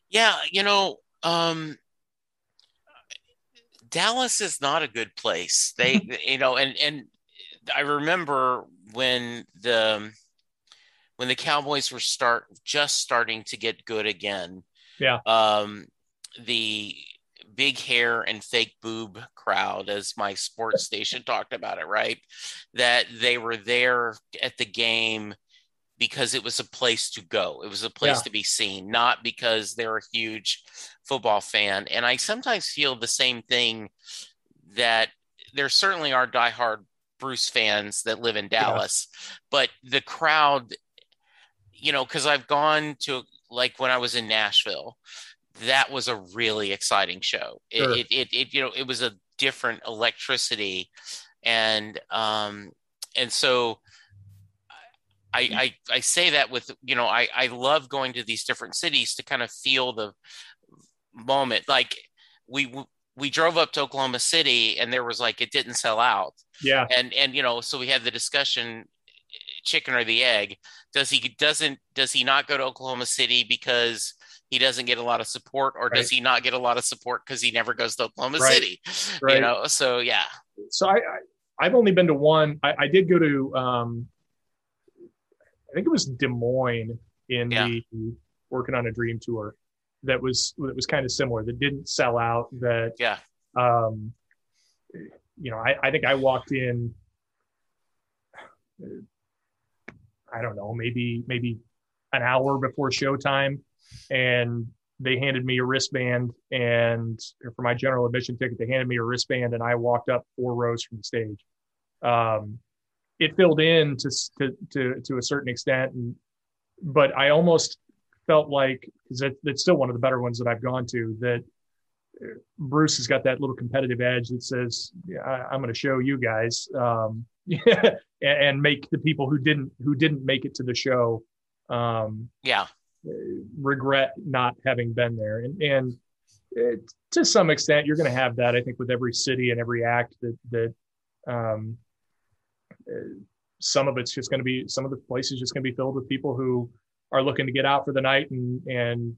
Yeah, you know, um, Dallas is not a good place. They, you know, and and I remember when the when the Cowboys were start just starting to get good again. Yeah. Um, the big hair and fake boob crowd, as my sports station talked about it, right? That they were there at the game because it was a place to go. It was a place Yeah. to be seen, not because they're a huge football fan. And I sometimes feel the same thing that there certainly are diehard Bruce fans that live in Dallas, but the crowd, you know, because I've gone to like when I was in Nashville, that was a really exciting show. It, Sure. it, it, it, you know, it was a different electricity, and um, and so I, I I say that with you know I I love going to these different cities to kind of feel the moment. Like we we drove up to Oklahoma City and there was like it didn't sell out, Yeah, and and you know so we had the discussion, chicken or the egg. Does he doesn't does he not go to Oklahoma City because he doesn't get a lot of support, or does he not get a lot of support because he never goes to Oklahoma Right. City? Right. You know, so yeah, so I, I I've only been to one. I, I did go to um, I think it was Des Moines in Yeah. the working on a dream tour. That was that was kind of similar. That didn't sell out. That yeah, um, you know, I, I think I walked in, I don't know, maybe maybe an hour before showtime, and they handed me a wristband, and for my general admission ticket, they handed me a wristband, and I walked up four rows from the stage. Um, it filled in to to to, to a certain extent, and but I almost felt like because that, that's still one of the better ones that I've gone to that Bruce has got that little competitive edge that says, yeah, I, "I'm going to show you guys," um, and, and make the people who didn't who didn't make it to the show um, yeah, regret not having been there. And and it, to some extent, you're going to have that. I think with every city and every act that that um, uh, some of it's just going to be some of the places just going to be filled with people who are looking to get out for the night and and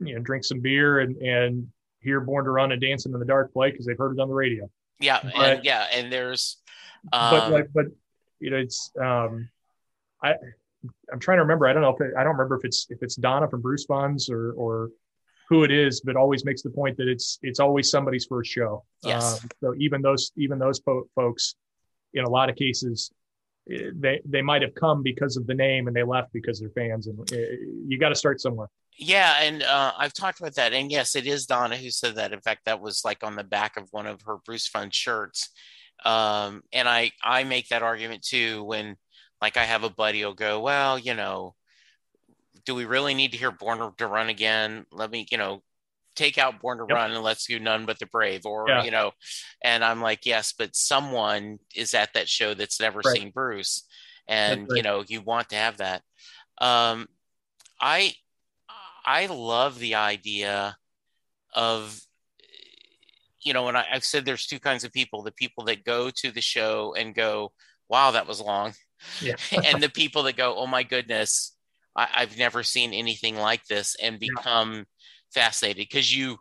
you know drink some beer and and hear Born to Run and Dancing in the Dark play because they've heard it on the radio. yeah, But- and yeah, and there's but um, like but you know it's um I I'm trying to remember. I don't know if it, I don't remember if it's if it's Donna from Bruce Bonds or or who it is, but always makes the point that it's it's always somebody's first show. Yes. Um, so even those even those po- folks, in a lot of cases, eh, they they might have come because of the name and they left because they're fans. And uh, you got to start somewhere. Yeah, and uh, I've talked about that, and yes, it is Donna who said that. In fact, that was like on the back of one of her Bruce Fund shirts, Um, and I I make that argument too when like I have a buddy who'll go, well, you know, do we really need to hear Born to Run again? Let me, you know, take out Born to yep. Run and let's do None But the Brave, or yeah. you know, and I'm like, yes, but someone is at that show that's never right. seen Bruce, and right. you know, you want to have that. Um, I I love the idea of you know, and I, have said there's two kinds of people: the people that go to the show and go, "Wow, that was long," yeah. and the people that go, "Oh my goodness, I, have never seen anything like this," and become yeah. fascinated because you,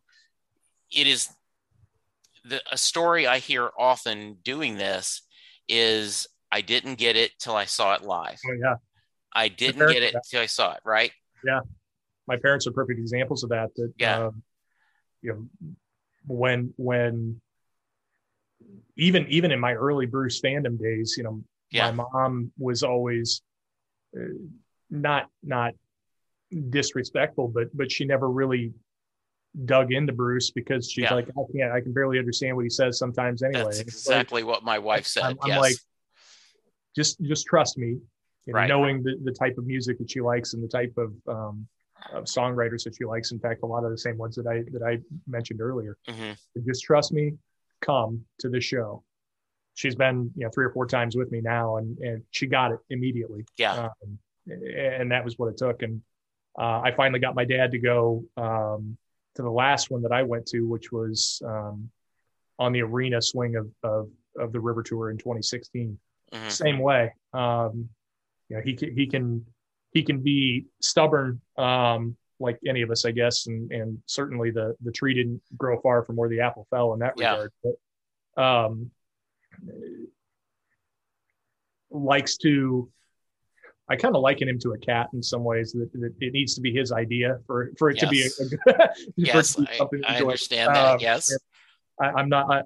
it is the a story I hear often doing this is I didn't get it till I saw it live. Oh yeah, I didn't get it till I saw it. Right? Yeah, my parents are perfect examples of that. That yeah. Um, you know when when even even in my early Bruce fandom days, you know, yeah. my mom was always uh, not not disrespectful, but but she never really dug into Bruce because she's yeah. like, I can't, I can barely understand what he says sometimes anyway. That's exactly like, what my wife said. I'm, I'm like, just just trust me, right. knowing the, the type of music that she likes and the type of um, of songwriters that she likes. In fact, a lot of the same ones that I that I mentioned earlier. Mm-hmm. Just trust me. Come to the show. She's been you know three or four times with me now, and and she got it immediately. Yeah, um, and that was what it took. And uh, I finally got my dad to go um, to the last one that I went to, which was um, on the arena swing of of of the River Tour in 2016. Mm-hmm. Same way. Um, you know, he can, he can he can be stubborn um, like any of us, I guess, and and certainly the the tree didn't grow far from where the apple fell in that yeah. regard. But um, likes to. I kind of liken him to a cat in some ways. That, that it needs to be his idea for for it yes. to be a, a yes, I, I understand that. Um, yes, I, am not. I,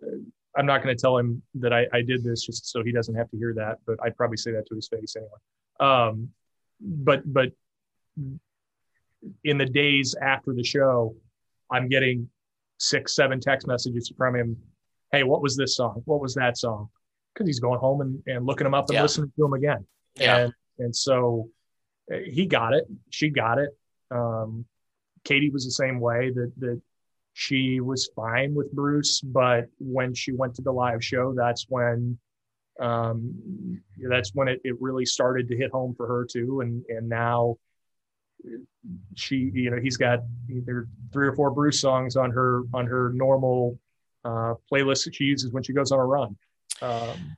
am not going to tell him that I, I did this just so he doesn't have to hear that. But I'd probably say that to his face anyway. Um, but but in the days after the show, I'm getting six, seven text messages from him. Hey, what was this song? What was that song? Because he's going home and, and looking them up and yeah. listening to them again. Yeah. And, and so uh, he got it. She got it. Um, Katie was the same way that, that she was fine with Bruce, but when she went to the live show, that's when um, that's when it, it really started to hit home for her too. And and now she, you know, he's got either three or four Bruce songs on her on her normal uh, playlist that she uses when she goes on a run. Um,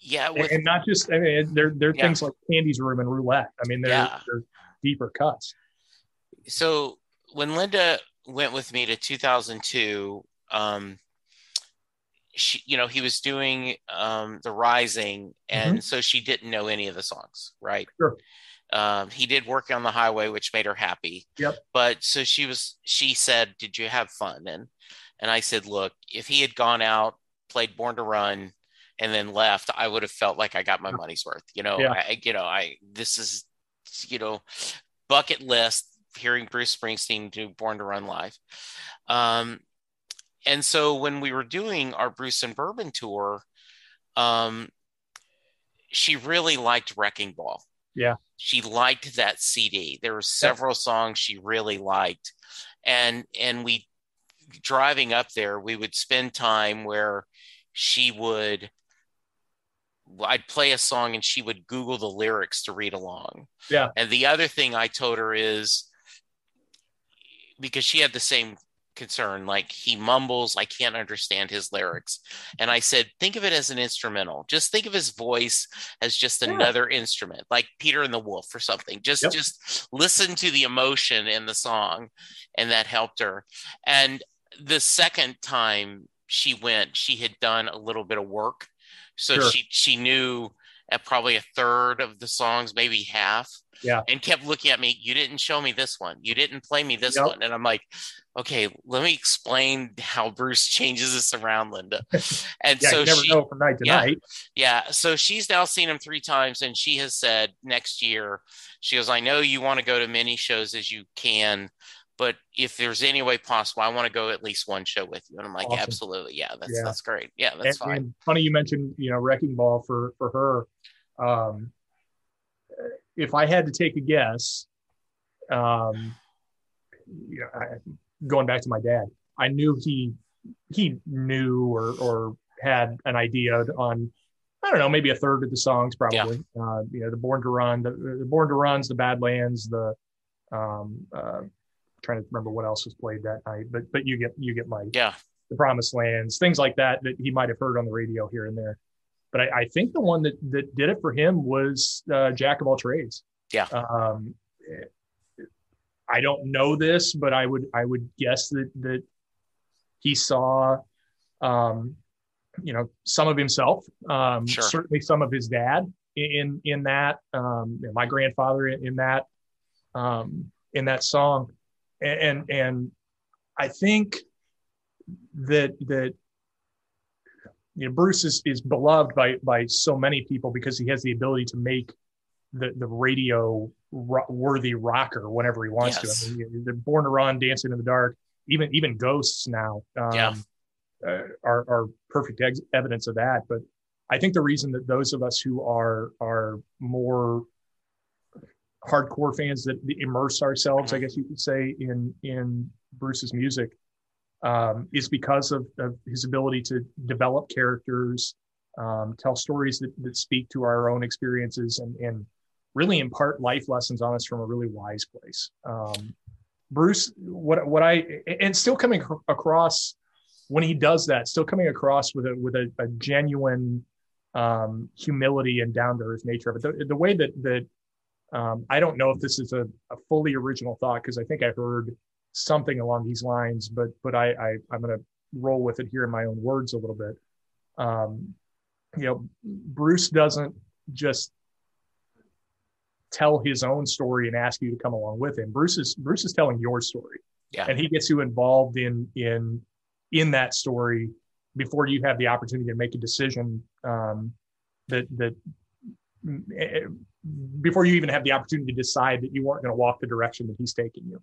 yeah, with, and, not just I mean, there there are yeah. things like Candy's Room and Roulette. I mean, they're, yeah. they're deeper cuts. So when Linda went with me to 2002, um, she, you know, he was doing um, the Rising, and mm-hmm. so she didn't know any of the songs, right? Sure. Um, he did work on the highway, which made her happy. Yep. But so she was. She said, "Did you have fun?" And and I said, "Look, if he had gone out, played Born to Run, and then left, I would have felt like I got my money's worth. You know, yeah. I, you know, I this is, you know, bucket list hearing Bruce Springsteen do Born to Run live. Um, and so when we were doing our Bruce and Bourbon tour, um, she really liked Wrecking Ball. Yeah. She liked that CD. There were several yeah. songs she really liked. And and we driving up there, we would spend time where she would I'd play a song and she would Google the lyrics to read along. Yeah. And the other thing I told her is because she had the same concern like he mumbles i can't understand his lyrics and i said think of it as an instrumental just think of his voice as just yeah. another instrument like peter and the wolf or something just yep. just listen to the emotion in the song and that helped her and the second time she went she had done a little bit of work so sure. she she knew at probably a third of the songs maybe half yeah and kept looking at me you didn't show me this one you didn't play me this yep. one and i'm like okay let me explain how bruce changes this around linda and yeah, so never she from night to yeah, night yeah so she's now seen him three times and she has said next year she goes i know you want to go to many shows as you can but if there's any way possible, I want to go at least one show with you. And I'm like, awesome. absolutely, yeah, that's yeah. that's great. Yeah, that's and, fine. And funny you mentioned you know Wrecking Ball for for her. Um, if I had to take a guess, um, you know, I, going back to my dad, I knew he he knew or or had an idea on I don't know maybe a third of the songs probably. Yeah. Uh, you know, the Born to Run, the, the Born to Runs, the Badlands, the um, uh, trying to remember what else was played that night, but but you get you get my yeah the Promised Lands, things like that that he might have heard on the radio here and there. But I, I think the one that that did it for him was uh, Jack of all trades. Yeah. Um, I don't know this, but I would I would guess that that he saw, um, you know, some of himself, um, sure. certainly some of his dad in in that, um, my grandfather in, in that, um, in that song, and, and and I think that that you know Bruce is, is beloved by by so many people because he has the ability to make the the radio worthy rocker whenever he wants yes. to. I mean, they're born to run, dancing in the dark. Even even ghosts now um, yeah. uh, are are perfect ex- evidence of that. But I think the reason that those of us who are are more hardcore fans that immerse ourselves, I guess you could say, in in Bruce's music, um, is because of, of, his ability to develop characters, um, tell stories that, that speak to our own experiences, and, and really impart life lessons on us from a really wise place. Um, Bruce, what what I and still coming across when he does that, still coming across with a with a, a genuine um, humility and down to earth nature of it. The, the way that that um, I don't know if this is a, a fully original thought because I think I heard something along these lines, but but I, I I'm going to roll with it here in my own words a little bit. Um, you know, Bruce doesn't just tell his own story and ask you to come along with him. Bruce is Bruce is telling your story. Yeah. And he gets you involved in in in that story before you have the opportunity to make a decision um, that that eh, before you even have the opportunity to decide that you weren't going to walk the direction that he's taking you.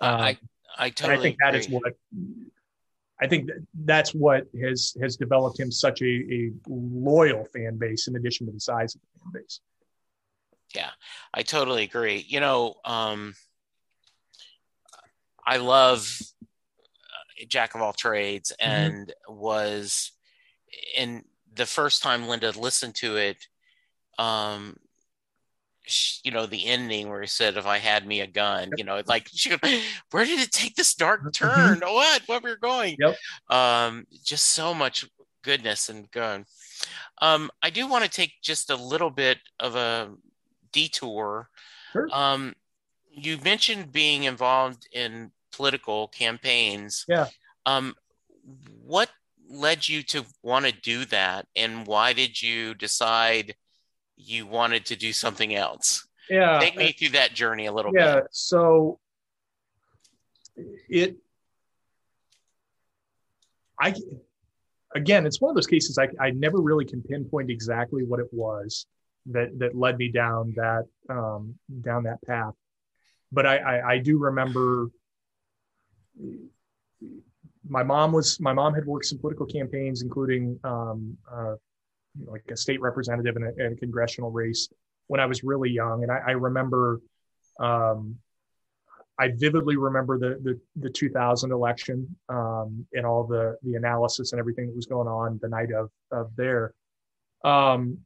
Uh, I I totally. I think that agree. is what I think that's what has has developed him such a, a loyal fan base in addition to the size of the fan base. Yeah, I totally agree. You know, um, I love uh, Jack of all trades mm-hmm. and mm-hmm. was in the first time Linda listened to it, um, you know, the ending where he said, if I had me a gun, yep. you know, like, where did it take this dark mm-hmm. turn? what, where we're going? Yep. Um, just so much goodness and gun. Um, I do want to take just a little bit of a detour. Sure. Um, you mentioned being involved in political campaigns. Yeah. Um, what led you to want to do that, and why did you decide you wanted to do something else? Yeah. Take me through that journey a little yeah, bit. Yeah. So it. I again, it's one of those cases I, I never really can pinpoint exactly what it was that that led me down that um, down that path. But I, I, I do remember my mom was my mom had worked some political campaigns, including um, uh, like a state representative in a, in a, congressional race when I was really young, and I, I remember. Um, I vividly remember the the, the 2000 election um, and all the the analysis and everything that was going on the night of of there. Um,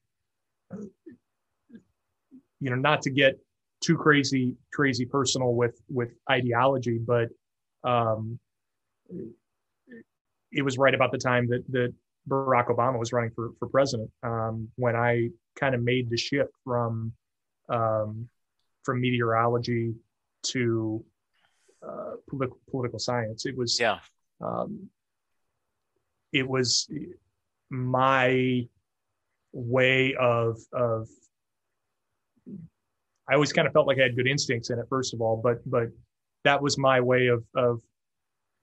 you know, not to get too crazy, crazy personal with with ideology, but um, it was right about the time that that Barack Obama was running for for president um, when I kind of made the shift from um, from meteorology to uh, political political science. It was yeah. Um, it was my way of of I always kind of felt like I had good instincts in it first of all, but but that was my way of of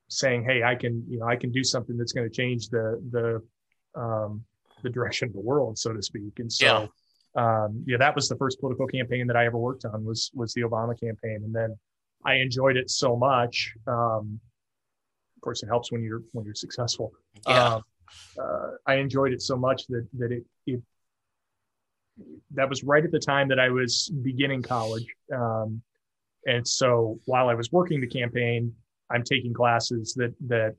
saying, hey, I can you know I can do something that's going to change the the um, the direction of the world, so to speak. And so yeah. Um, yeah, that was the first political campaign that I ever worked on was was the Obama campaign, and then I enjoyed it so much. Um, of course, it helps when you're when you're successful. Yeah. Um, uh, I enjoyed it so much that that it, it that was right at the time that I was beginning college. Um, and so while I was working the campaign, I'm taking classes that that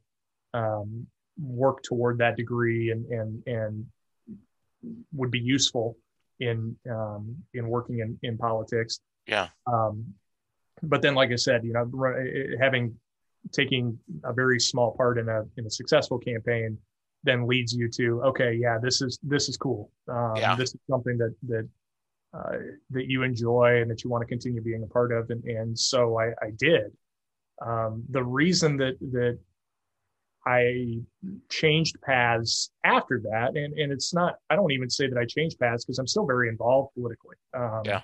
um, work toward that degree and and and would be useful in um, in working in, in politics. Yeah. Um, but then, like I said, you know, having taking a very small part in a in a successful campaign then leads you to okay, yeah, this is this is cool. Um, Yeah. This is something that that uh, that you enjoy and that you want to continue being a part of, and and so I, I did. Um, the reason that that I changed paths after that, and and it's not. I don't even say that I changed paths because I'm still very involved politically. Um, Yeah.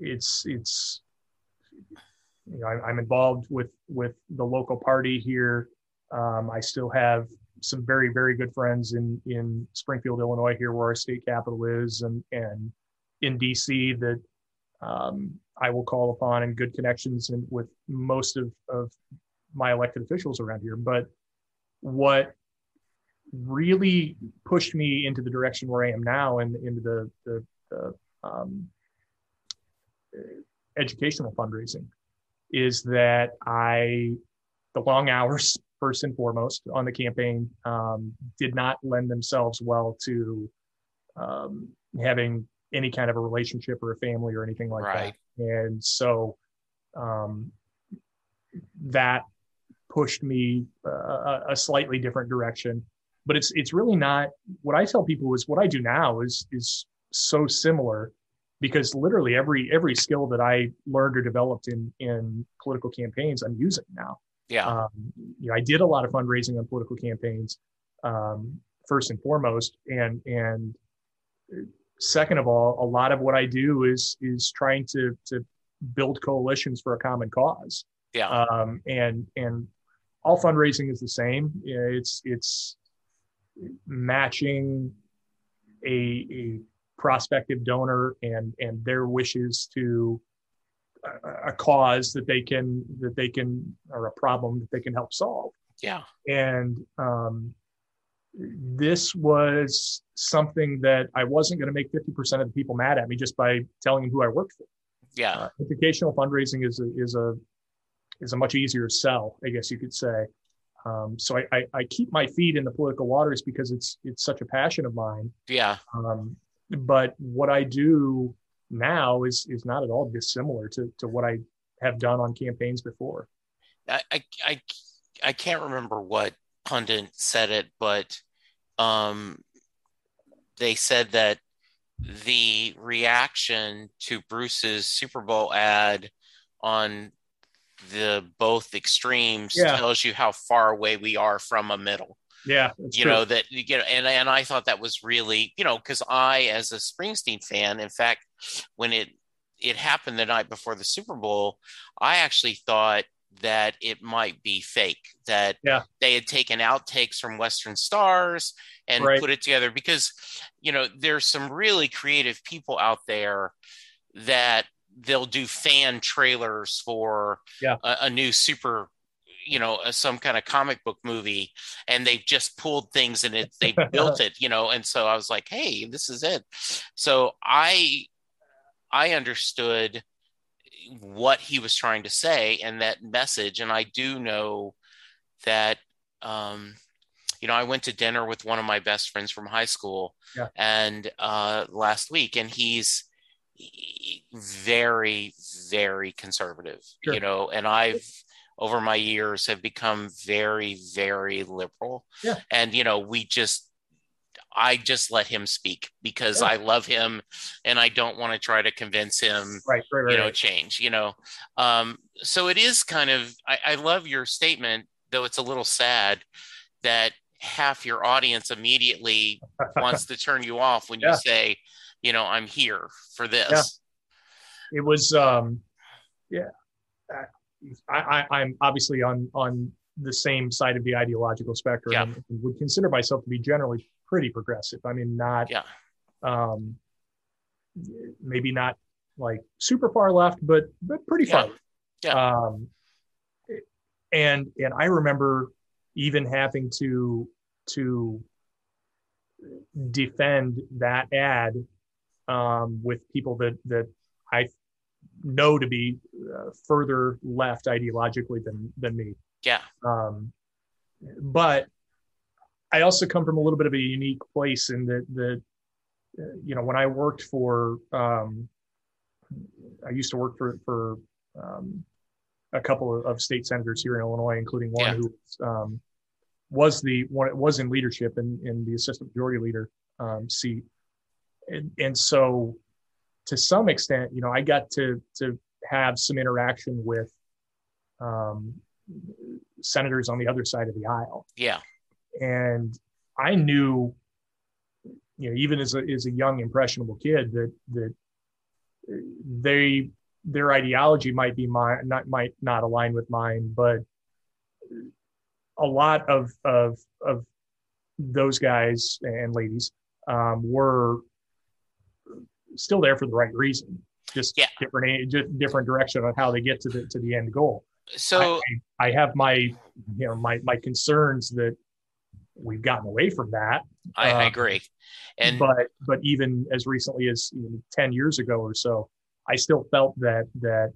It's it's you know I, I'm involved with with the local party here. Um, I still have some very very good friends in in Springfield, Illinois, here where our state capital is, and and in DC that um, I will call upon and good connections and with most of of my elected officials around here. But what really pushed me into the direction where I am now and into the the, the um, educational fundraising is that I the long hours first and foremost on the campaign um, did not lend themselves well to um, having any kind of a relationship or a family or anything like Right. that. And so um, that pushed me uh, a, slightly different direction. But it's it's really not what I tell people is what I do now is is so similar because literally every every skill that I learned or developed in in political campaigns I'm using now. Yeah. Um, you know, I did a lot of fundraising on political campaigns, um, first and foremost, and and second of all, a lot of what I do is is trying to to build coalitions for a common cause. Yeah. Um, and and all fundraising is the same. It's it's matching a a prospective donor and and their wishes to a, a cause that they can that they can or a problem that they can help solve yeah. and um, this was something that I wasn't going to make 50% of the people mad at me just by telling them who I worked for. Yeah. Uh, educational fundraising is a, is a is a much easier sell, I guess you could say. Um, so I, I, I keep my feet in the political waters because it's it's such a passion of mine. Yeah. Um, but what I do now is is not at all dissimilar to to what I have done on campaigns before. I, I, I, I can't remember what pundit said it, but um, they said that the reaction to Bruce's Super Bowl ad on the both extremes Yeah. tells you how far away we are from a middle. Yeah, you true. know that you know and and I thought that was really you know because I as a Springsteen fan in fact when it it happened the night before the Super Bowl I actually thought that it might be fake that Yeah. they had taken outtakes from Western Stars and Right. put it together because you know there's some really creative people out there that they'll do fan trailers for Yeah. a, a new super you know uh, some kind of comic book movie and they've just pulled things and it they built it you know and so i was like hey this is it so i i understood what he was trying to say and that message and i do know that um you know i went to dinner with one of my best friends from high school Yeah. and uh last week and he's very very conservative Sure. you know and i've over my years have become very very liberal Yeah. and you know we just i just let him speak because Yeah. i love him and i don't want to try to convince him right, right, right. you know change you know um so it is kind of I, I love your statement though it's a little sad that half your audience immediately wants to turn you off when you say you know i'm here for this it was um yeah I, I i'm obviously on on the same side of the ideological spectrum Yeah. and would consider myself to be generally pretty progressive i mean not yeah um maybe not like super far left but but pretty far Yeah. Yeah. Um, and and I remember even having to to defend that ad um, with people that that I know to be uh, further left ideologically than than me. Yeah. Um, but I also come from a little bit of a unique place in that the you know when I worked for um, I used to work for for um, a couple of, state senators here in Illinois, including one yeah. who um, was the one was in leadership in, in the assistant majority leader um, seat, and, and so to some extent, you know, I got to to have some interaction with um, senators on the other side of the aisle. Yeah, and I knew, you know, even as a as a young impressionable kid, that that they their ideology might be mine, not might not align with mine, but a lot of of of those guys and ladies um, were still there for the right reason. Just yeah. different just different direction on how they get to the to the end goal. So I, I have my you know my my concerns that we've gotten away from that. I, um, I agree. And but but even as recently as you know, ten years ago or so, I still felt that that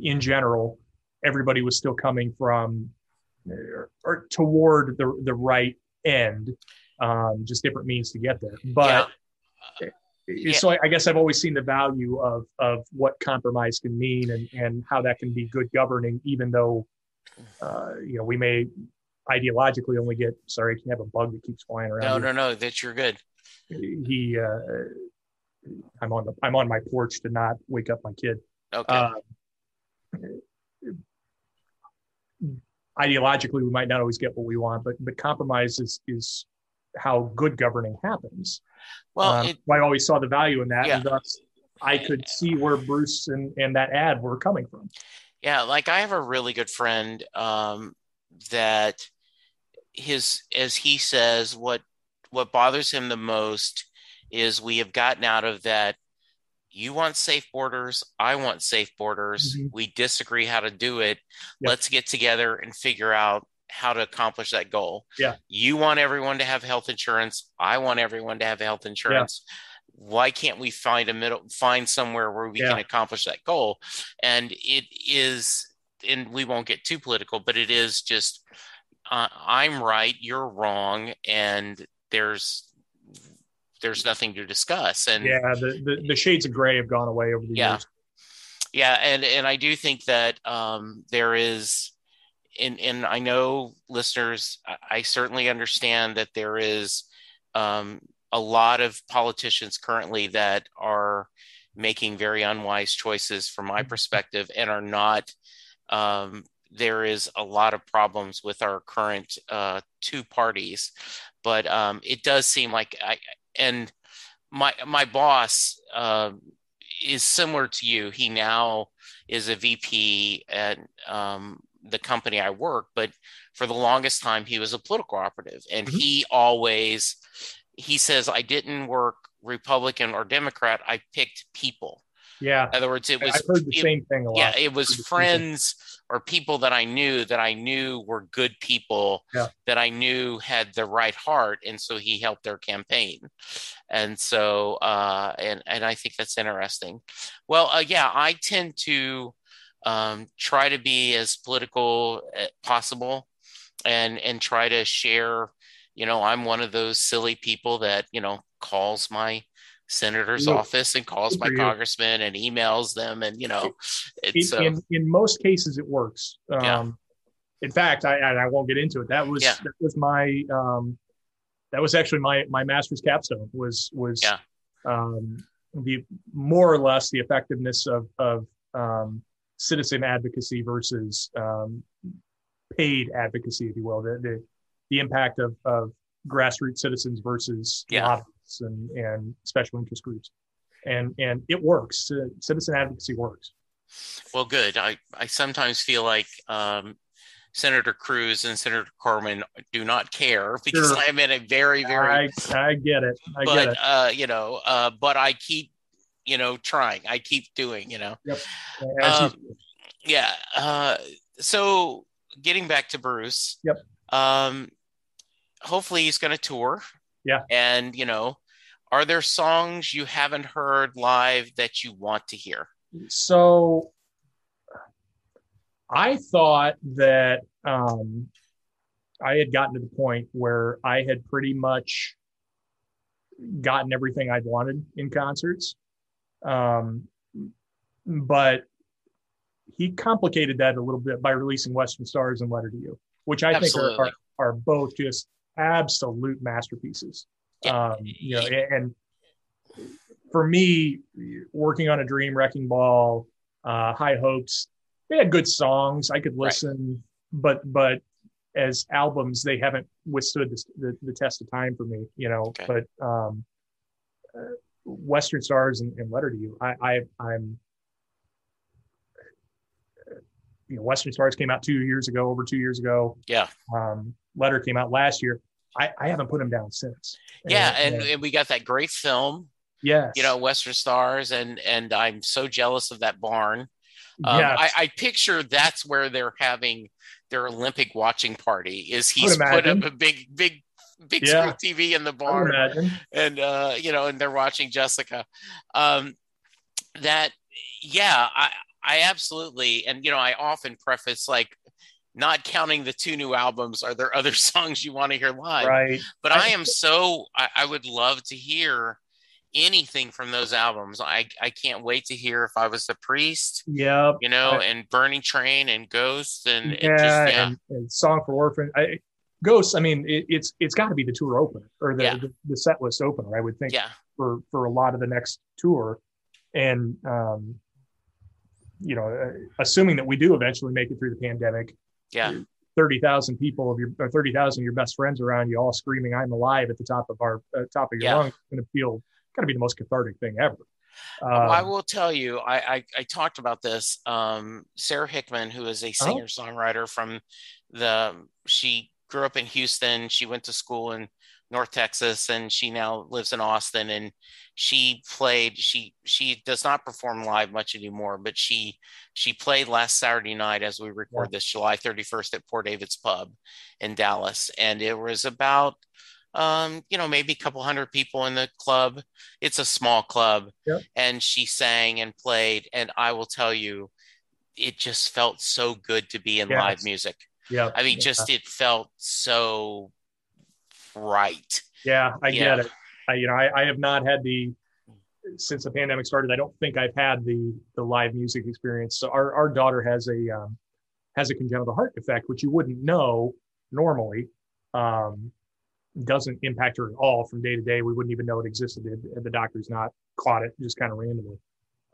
in general everybody was still coming from or, or toward the the right end, um, just different means to get there. But yeah. Yeah. so I, I, guess I've always seen the value of of what compromise can mean and and how that can be good governing, even though uh, you know we may ideologically only get sorry, can have a bug that keeps flying around. No, here. no, no, that you're good. He, uh, I'm on the I'm on my porch to not wake up my kid. Okay. Uh, ideologically we might not always get what we want, but but compromise is is how good governing happens. Well, um, it, I always saw the value in that, yeah. and thus I could see where Bruce and, and that ad were coming from. Yeah, like I have a really good friend um, that his, as he says, what what bothers him the most is we have gotten out of that you want safe borders i want safe borders mm-hmm. we disagree how to do it yep. let's get together and figure out how to accomplish that goal yeah you want everyone to have health insurance i want everyone to have health insurance yeah. why can't we find a middle find somewhere where we yeah. can accomplish that goal and it is and we won't get too political but it is just uh, i'm right you're wrong and there's there's nothing to discuss. And yeah, the, the, the shades of gray have gone away over the yeah. years. Yeah, and and I do think that um, there is, and and I know listeners, I certainly understand that there is um, a lot of politicians currently that are making very unwise choices from my mm-hmm. perspective and are not um, there is a lot of problems with our current uh, two parties but um, it does seem like I, and my my boss uh, is similar to you. He now is a VP at um, the company I work, but for the longest time he was a political operative, and mm-hmm. he always he says I didn't work Republican or Democrat. I picked people. Yeah. In other words, it was. I heard the it, same thing a lot. Yeah, it was friends or people that I knew that I knew were good people yeah. that I knew had the right heart, and so he helped their campaign. And so, uh, and and I think that's interesting. Well, uh, yeah, I tend to um, try to be as political as possible, and and try to share. You know, I'm one of those silly people that you know calls my senator's office and calls my congressman and emails them and you know it's in, uh, in, in, most cases it works um, yeah. in fact I, I won't get into it that was yeah. that was my um, that was actually my my master's capstone was was yeah. um, the more or less the effectiveness of of um, citizen advocacy versus um, paid advocacy if you will the the, the impact of of grassroots citizens versus yeah and, and special interest groups. And, and it works. Citizen advocacy works. Well, good. I, I sometimes feel like um, Senator Cruz and Senator Cornyn do not care because sure. I'm in a very, very. I, I get it. I but, get it. Uh, you know, uh, but I keep, you know, trying. I keep doing, you know. Yep. Um, yeah. Uh, so getting back to Bruce. Yep. Um, hopefully he's going to tour. Yeah. And you know, are there songs you haven't heard live that you want to hear? So I thought that um, I had gotten to the point where I had pretty much gotten everything I'd wanted in concerts. Um, but he complicated that a little bit by releasing Western Stars and Letter to You, which I Absolutely. think are, are, are both just absolute masterpieces. Um, you know, and for me, working on a dream, wrecking ball, uh, high hopes, they had good songs. I could Right. listen, but but as albums, they haven't withstood the, the, the test of time for me. You know, Okay. but um, uh, Western Stars and, and Letter to You, I, I I'm. You know, Western Stars came out two years ago, over two years ago. Yeah. Um, Letter came out last year. I, I haven't put them down since. Yeah, and, and we got that great film, Yeah, you know, Western Stars, and and I'm so jealous of that barn. Um, yes. I, I picture that's where they're having their Olympic watching party. Is he's put up a big, big, big Yeah. screen TV in the barn, and uh, you know, and they're watching Jessica. Um, that, yeah, I, I absolutely, and you know, I often preface like, not counting the two new albums. Are there other songs you want to hear live? Right. But I- am so I, I would love to hear anything from those albums. I I can't wait to hear if I was the priest, Yep. you know, I- and Burning Train and Ghosts and it yeah, just yeah. And, and Song for Orphan. I, Ghosts. I mean, it, it's it's got to be the tour opener or the, Yeah. the the set list opener. I would think yeah, for for a lot of the next tour, and um, you know, uh, assuming that we do eventually make it through the pandemic, yeah, thirty thousand people of your or thirty thousand of your best friends around you all screaming "I'm alive" at the top of our uh, top of your Yeah. lungs, going to feel got to be the most cathartic thing ever. Well, I Um, will tell you, I, I, I talked about this. Um, Sara Hickman, who is a Uh-huh. singer songwriter from the, she grew up in Houston. She went to school in North Texas, and she now lives in Austin. And she played. She she does not perform live much anymore, but she she played last Saturday night as we record this, July thirty first at Poor David's Pub in Dallas, and it was about. Um, you know, maybe a couple hundred people in the club. It's a small club, and she sang and played and i will tell you it just felt so good to be in Yes. live music yeah, i mean yeah. just it felt so right Yeah, I Yeah. get it. I, you know, I, I have not had the since the pandemic started. I don't think I've had the the live music experience. So our our daughter has a um, has a congenital heart defect, which you wouldn't know normally. Um, doesn't impact her at all from day to day. We wouldn't even know it existed if the doctor's not caught it just kind of randomly.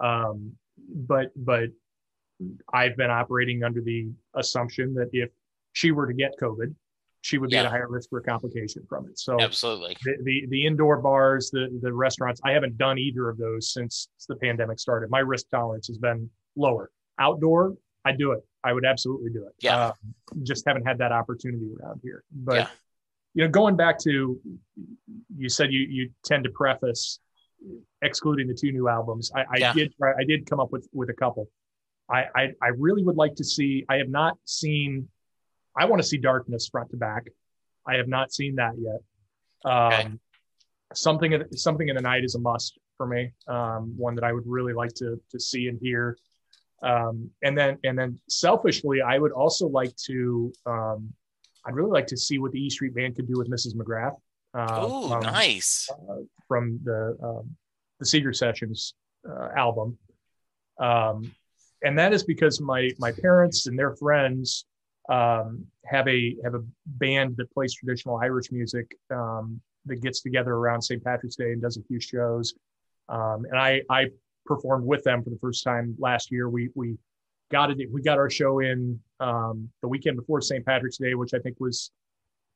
Um, but but I've been operating under the assumption that if she were to get COVID, she would be at a higher risk for a complication from it. So absolutely the, the the indoor bars, the the restaurants, I haven't done either of those since the pandemic started. My risk tolerance has been lower. Outdoor, I do it. I would absolutely do it. Yeah. Uh, just haven't had that opportunity around here. But Yeah. you know, going back to you said you you tend to preface excluding the two new albums. I, I Yeah. did try, I did come up with with a couple. I, I I really would like to see. I have not seen. I want to see Darkness front to back. I have not seen that yet. Um, Okay. Something in- something in the night is a must for me. Um, one that I would really like to to see and hear. Um, and then and then selfishly, I would also like to. Um, I'd really like to see what the E Street Band could do with Mrs. McGrath. Uh, oh nice from the um, the Seeger Sessions uh, album, um, and that is because my my parents and their friends um, have a have a band that plays traditional Irish music um, that gets together around St. Patrick's Day and does a few shows, um, and I I performed with them for the first time last year. We we got it. We got our show in um, the weekend before St. Patrick's Day, which I think was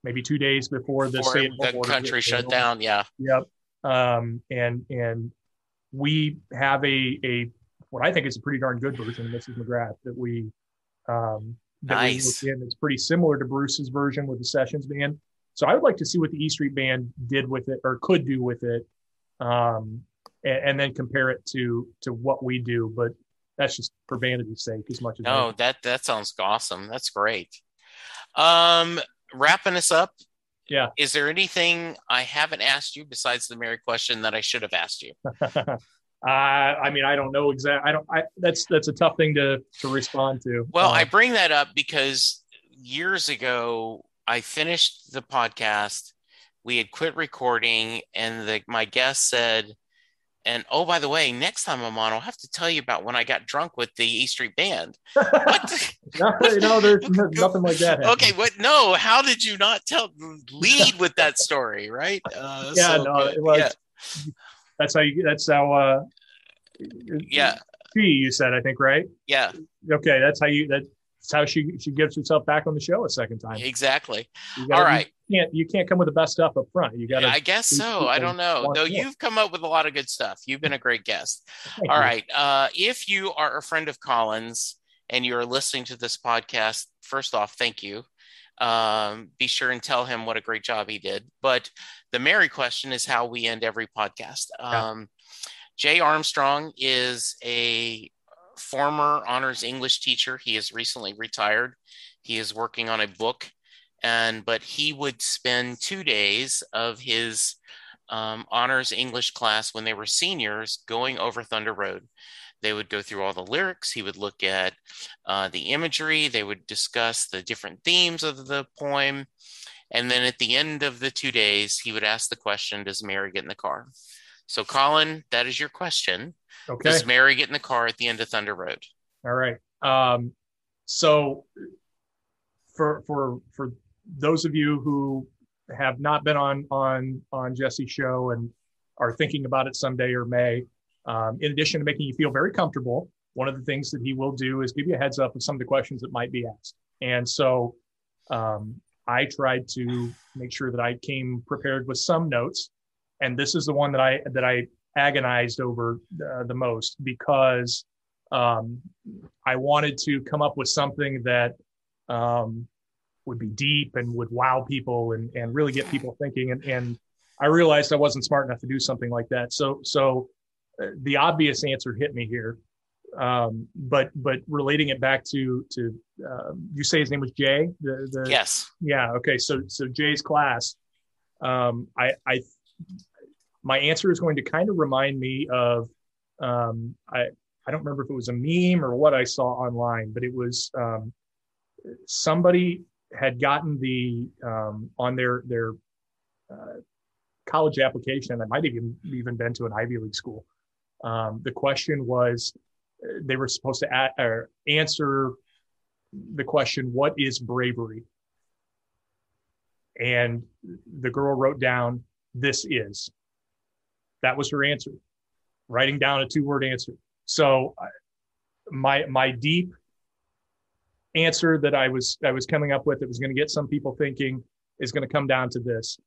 maybe two days before the Before the country shut down yeah Yep. Um, and and we have a a what I think is a pretty darn good version of Mrs. McGrath that we um Nice. in. It's pretty similar to Bruce's version with the Sessions band. So I would like to see what the E Street Band did with it or could do with it. Um, and, and then compare it to to what we do. But that's just for vanity's sake, as much as no, that that sounds awesome. That's great. Um, wrapping us up. Yeah. Is there anything I haven't asked you besides the Mary question that I should have asked you? Uh, I mean, I don't know exactly. I don't. I, that's that's a tough thing to to respond to. Well, Um, I bring that up because years ago I finished the podcast. We had quit recording, and the, my guest said, "And oh, by the way, next time I'm on, I'll have to tell you about when I got drunk with the E Street Band." What? no, no, there's nothing like that. happening. okay, what? No, how did you not tell? Lead with that story, right? Uh, Yeah, so no, it was. yeah, That's how you. That's how. uh yeah, She, you said, I think, right? yeah, Okay, that's how you. That's how she she gives herself back on the show a second time. exactly. You All right. You can't you can't come with the best stuff up front. You got to. I guess so. I don't know. Though you've come up with a lot of good stuff. You've been a great guest. All right. Uh, if you are a friend of Colin's and you're listening to this podcast, first off, thank you. Um, be sure and tell him what a great job he did. But the Mary question is how we end every podcast. Um, Jay Armstrong is a former honors English teacher. He is recently retired. He is working on a book, and but he would spend two days of his um, honors English class when they were seniors going over Thunder Road. They would go through all the lyrics. He would look at uh, the imagery. They would discuss the different themes of the poem. And then at the end of the two days, he would ask the question Does Mary get in the car? So, Colin, that is your question. Okay. Does Mary get in the car at the end of Thunder Road? All right. Um, so for for for those of you who have not been on on on Jesse's show and are thinking about it someday or may, um, in addition to making you feel very comfortable, one of the things that he will do is give you a heads up of some of the questions that might be asked. And so um, I tried to make sure that I came prepared with some notes, and this is the one that I that I agonized over uh, the most because um, I wanted to come up with something that um, would be deep and would wow people and, and really get people thinking. And, and I realized I wasn't smart enough to do something like that. So, so the obvious answer hit me here. Um, but, but relating it back to, to, uh, you say his name was Jay, the, the, Yes. yeah. Okay. So, so Jay's class, um, I, I, my answer is going to kind of remind me of, um, I, I don't remember if it was a meme or what I saw online, but it was, um, somebody had gotten the, um, on their, their, uh, college application. I might have even, even been to an Ivy League school. Um, the question was, uh, they were supposed to a- or answer the question, what is bravery? And the girl wrote down, this is. That was her answer, writing down a two word answer. So my, my deep answer that I was, I was coming up with that was going to get some people thinking is going to come down to this.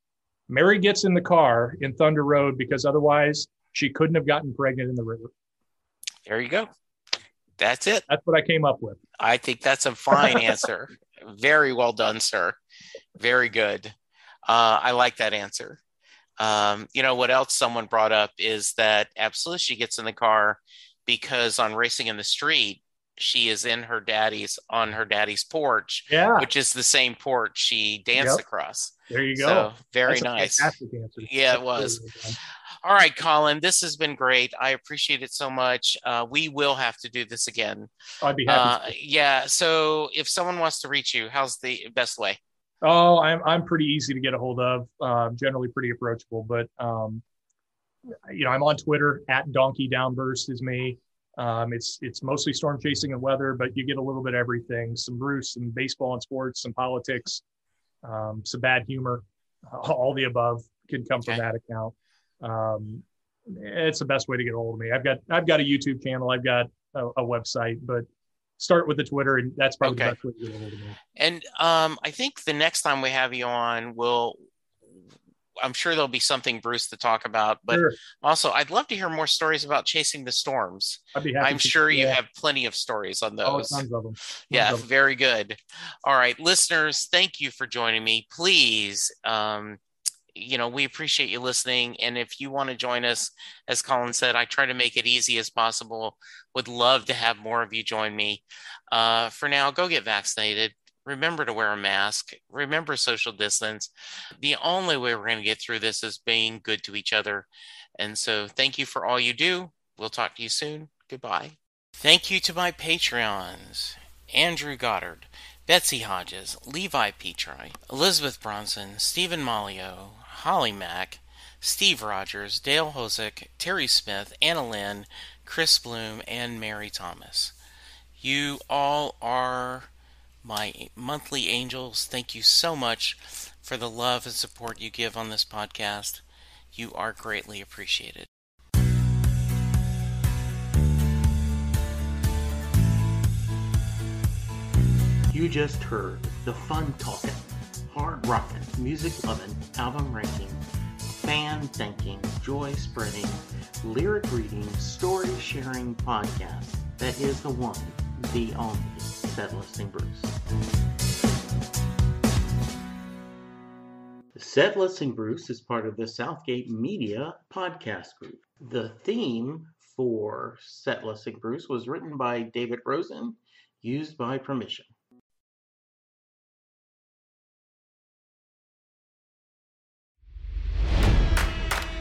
Mary gets in the car in Thunder Road because otherwise she couldn't have gotten pregnant in the river. There you go. That's it. That's what I came up with. I think that's a fine answer. Very well done, sir. Very good. Uh, I like that answer. Um, you know what else someone brought up is that absolutely she gets in the car because on racing in the street she is in her daddy's on her daddy's porch, Yeah. which is the same porch she danced Yep. across. There you go. So very That's nice. Yeah, it was. Really well done. All right, Colin, this has been great. I appreciate it so much. Uh, we will have to do this again. I'd be happy. Uh, yeah. So if someone wants to reach you, how's the best way? Oh, I'm I'm pretty easy to get a hold of. Uh, generally pretty approachable, but um, you know, I'm on Twitter at Donkey Downburst is me. Um, it's it's mostly storm chasing and weather, but you get a little bit of everything: some Bruce, some baseball and sports, some politics, um, some bad humor. All the above can come from that account. Um, it's the best way to get a hold of me. I've got I've got a YouTube channel. I've got a, a website, but start with the Twitter, and that's probably Okay. the best way to get a hold of me. And um, I think the next time we have you on, we'll. I'm sure there'll be something Bruce to talk about, but Sure. also I'd love to hear more stories about chasing the storms. I'd be happy. I'm to- sure you have plenty of stories on Oh, those. tons of them. yeah, very good. All right, listeners, thank you for joining me. Please, um, you know, we appreciate you listening. And if you want to join us, as Colin said, I try to make it easy as possible. Would love to have more of you join me. Uh, for now, go get vaccinated. Remember to wear a mask. Remember social distance. The only way we're going to get through this is being good to each other. And so, thank you for all you do. We'll talk to you soon. Goodbye. Thank you to my Patreons Andrew Goddard, Betsy Hodges, Levi Petri, Elizabeth Bronson, Stephen Malio, Holly Mack, Steve Rogers, Dale Hosick, Terry Smith, Anna Lynn, Chris Bloom, and Mary Thomas. You all are my monthly angels. Thank you so much for the love and support you give on this podcast. You are greatly appreciated. You just heard the fun talking, hard rocking, music loving, album ranking, fan thinking, joy spreading, lyric reading, story sharing podcast that is the one, the only Set Listing Bruce. Set Listing Bruce is part of the Southgate Media podcast group. The theme for Set Listing Bruce was written by David Rosen, used by permission.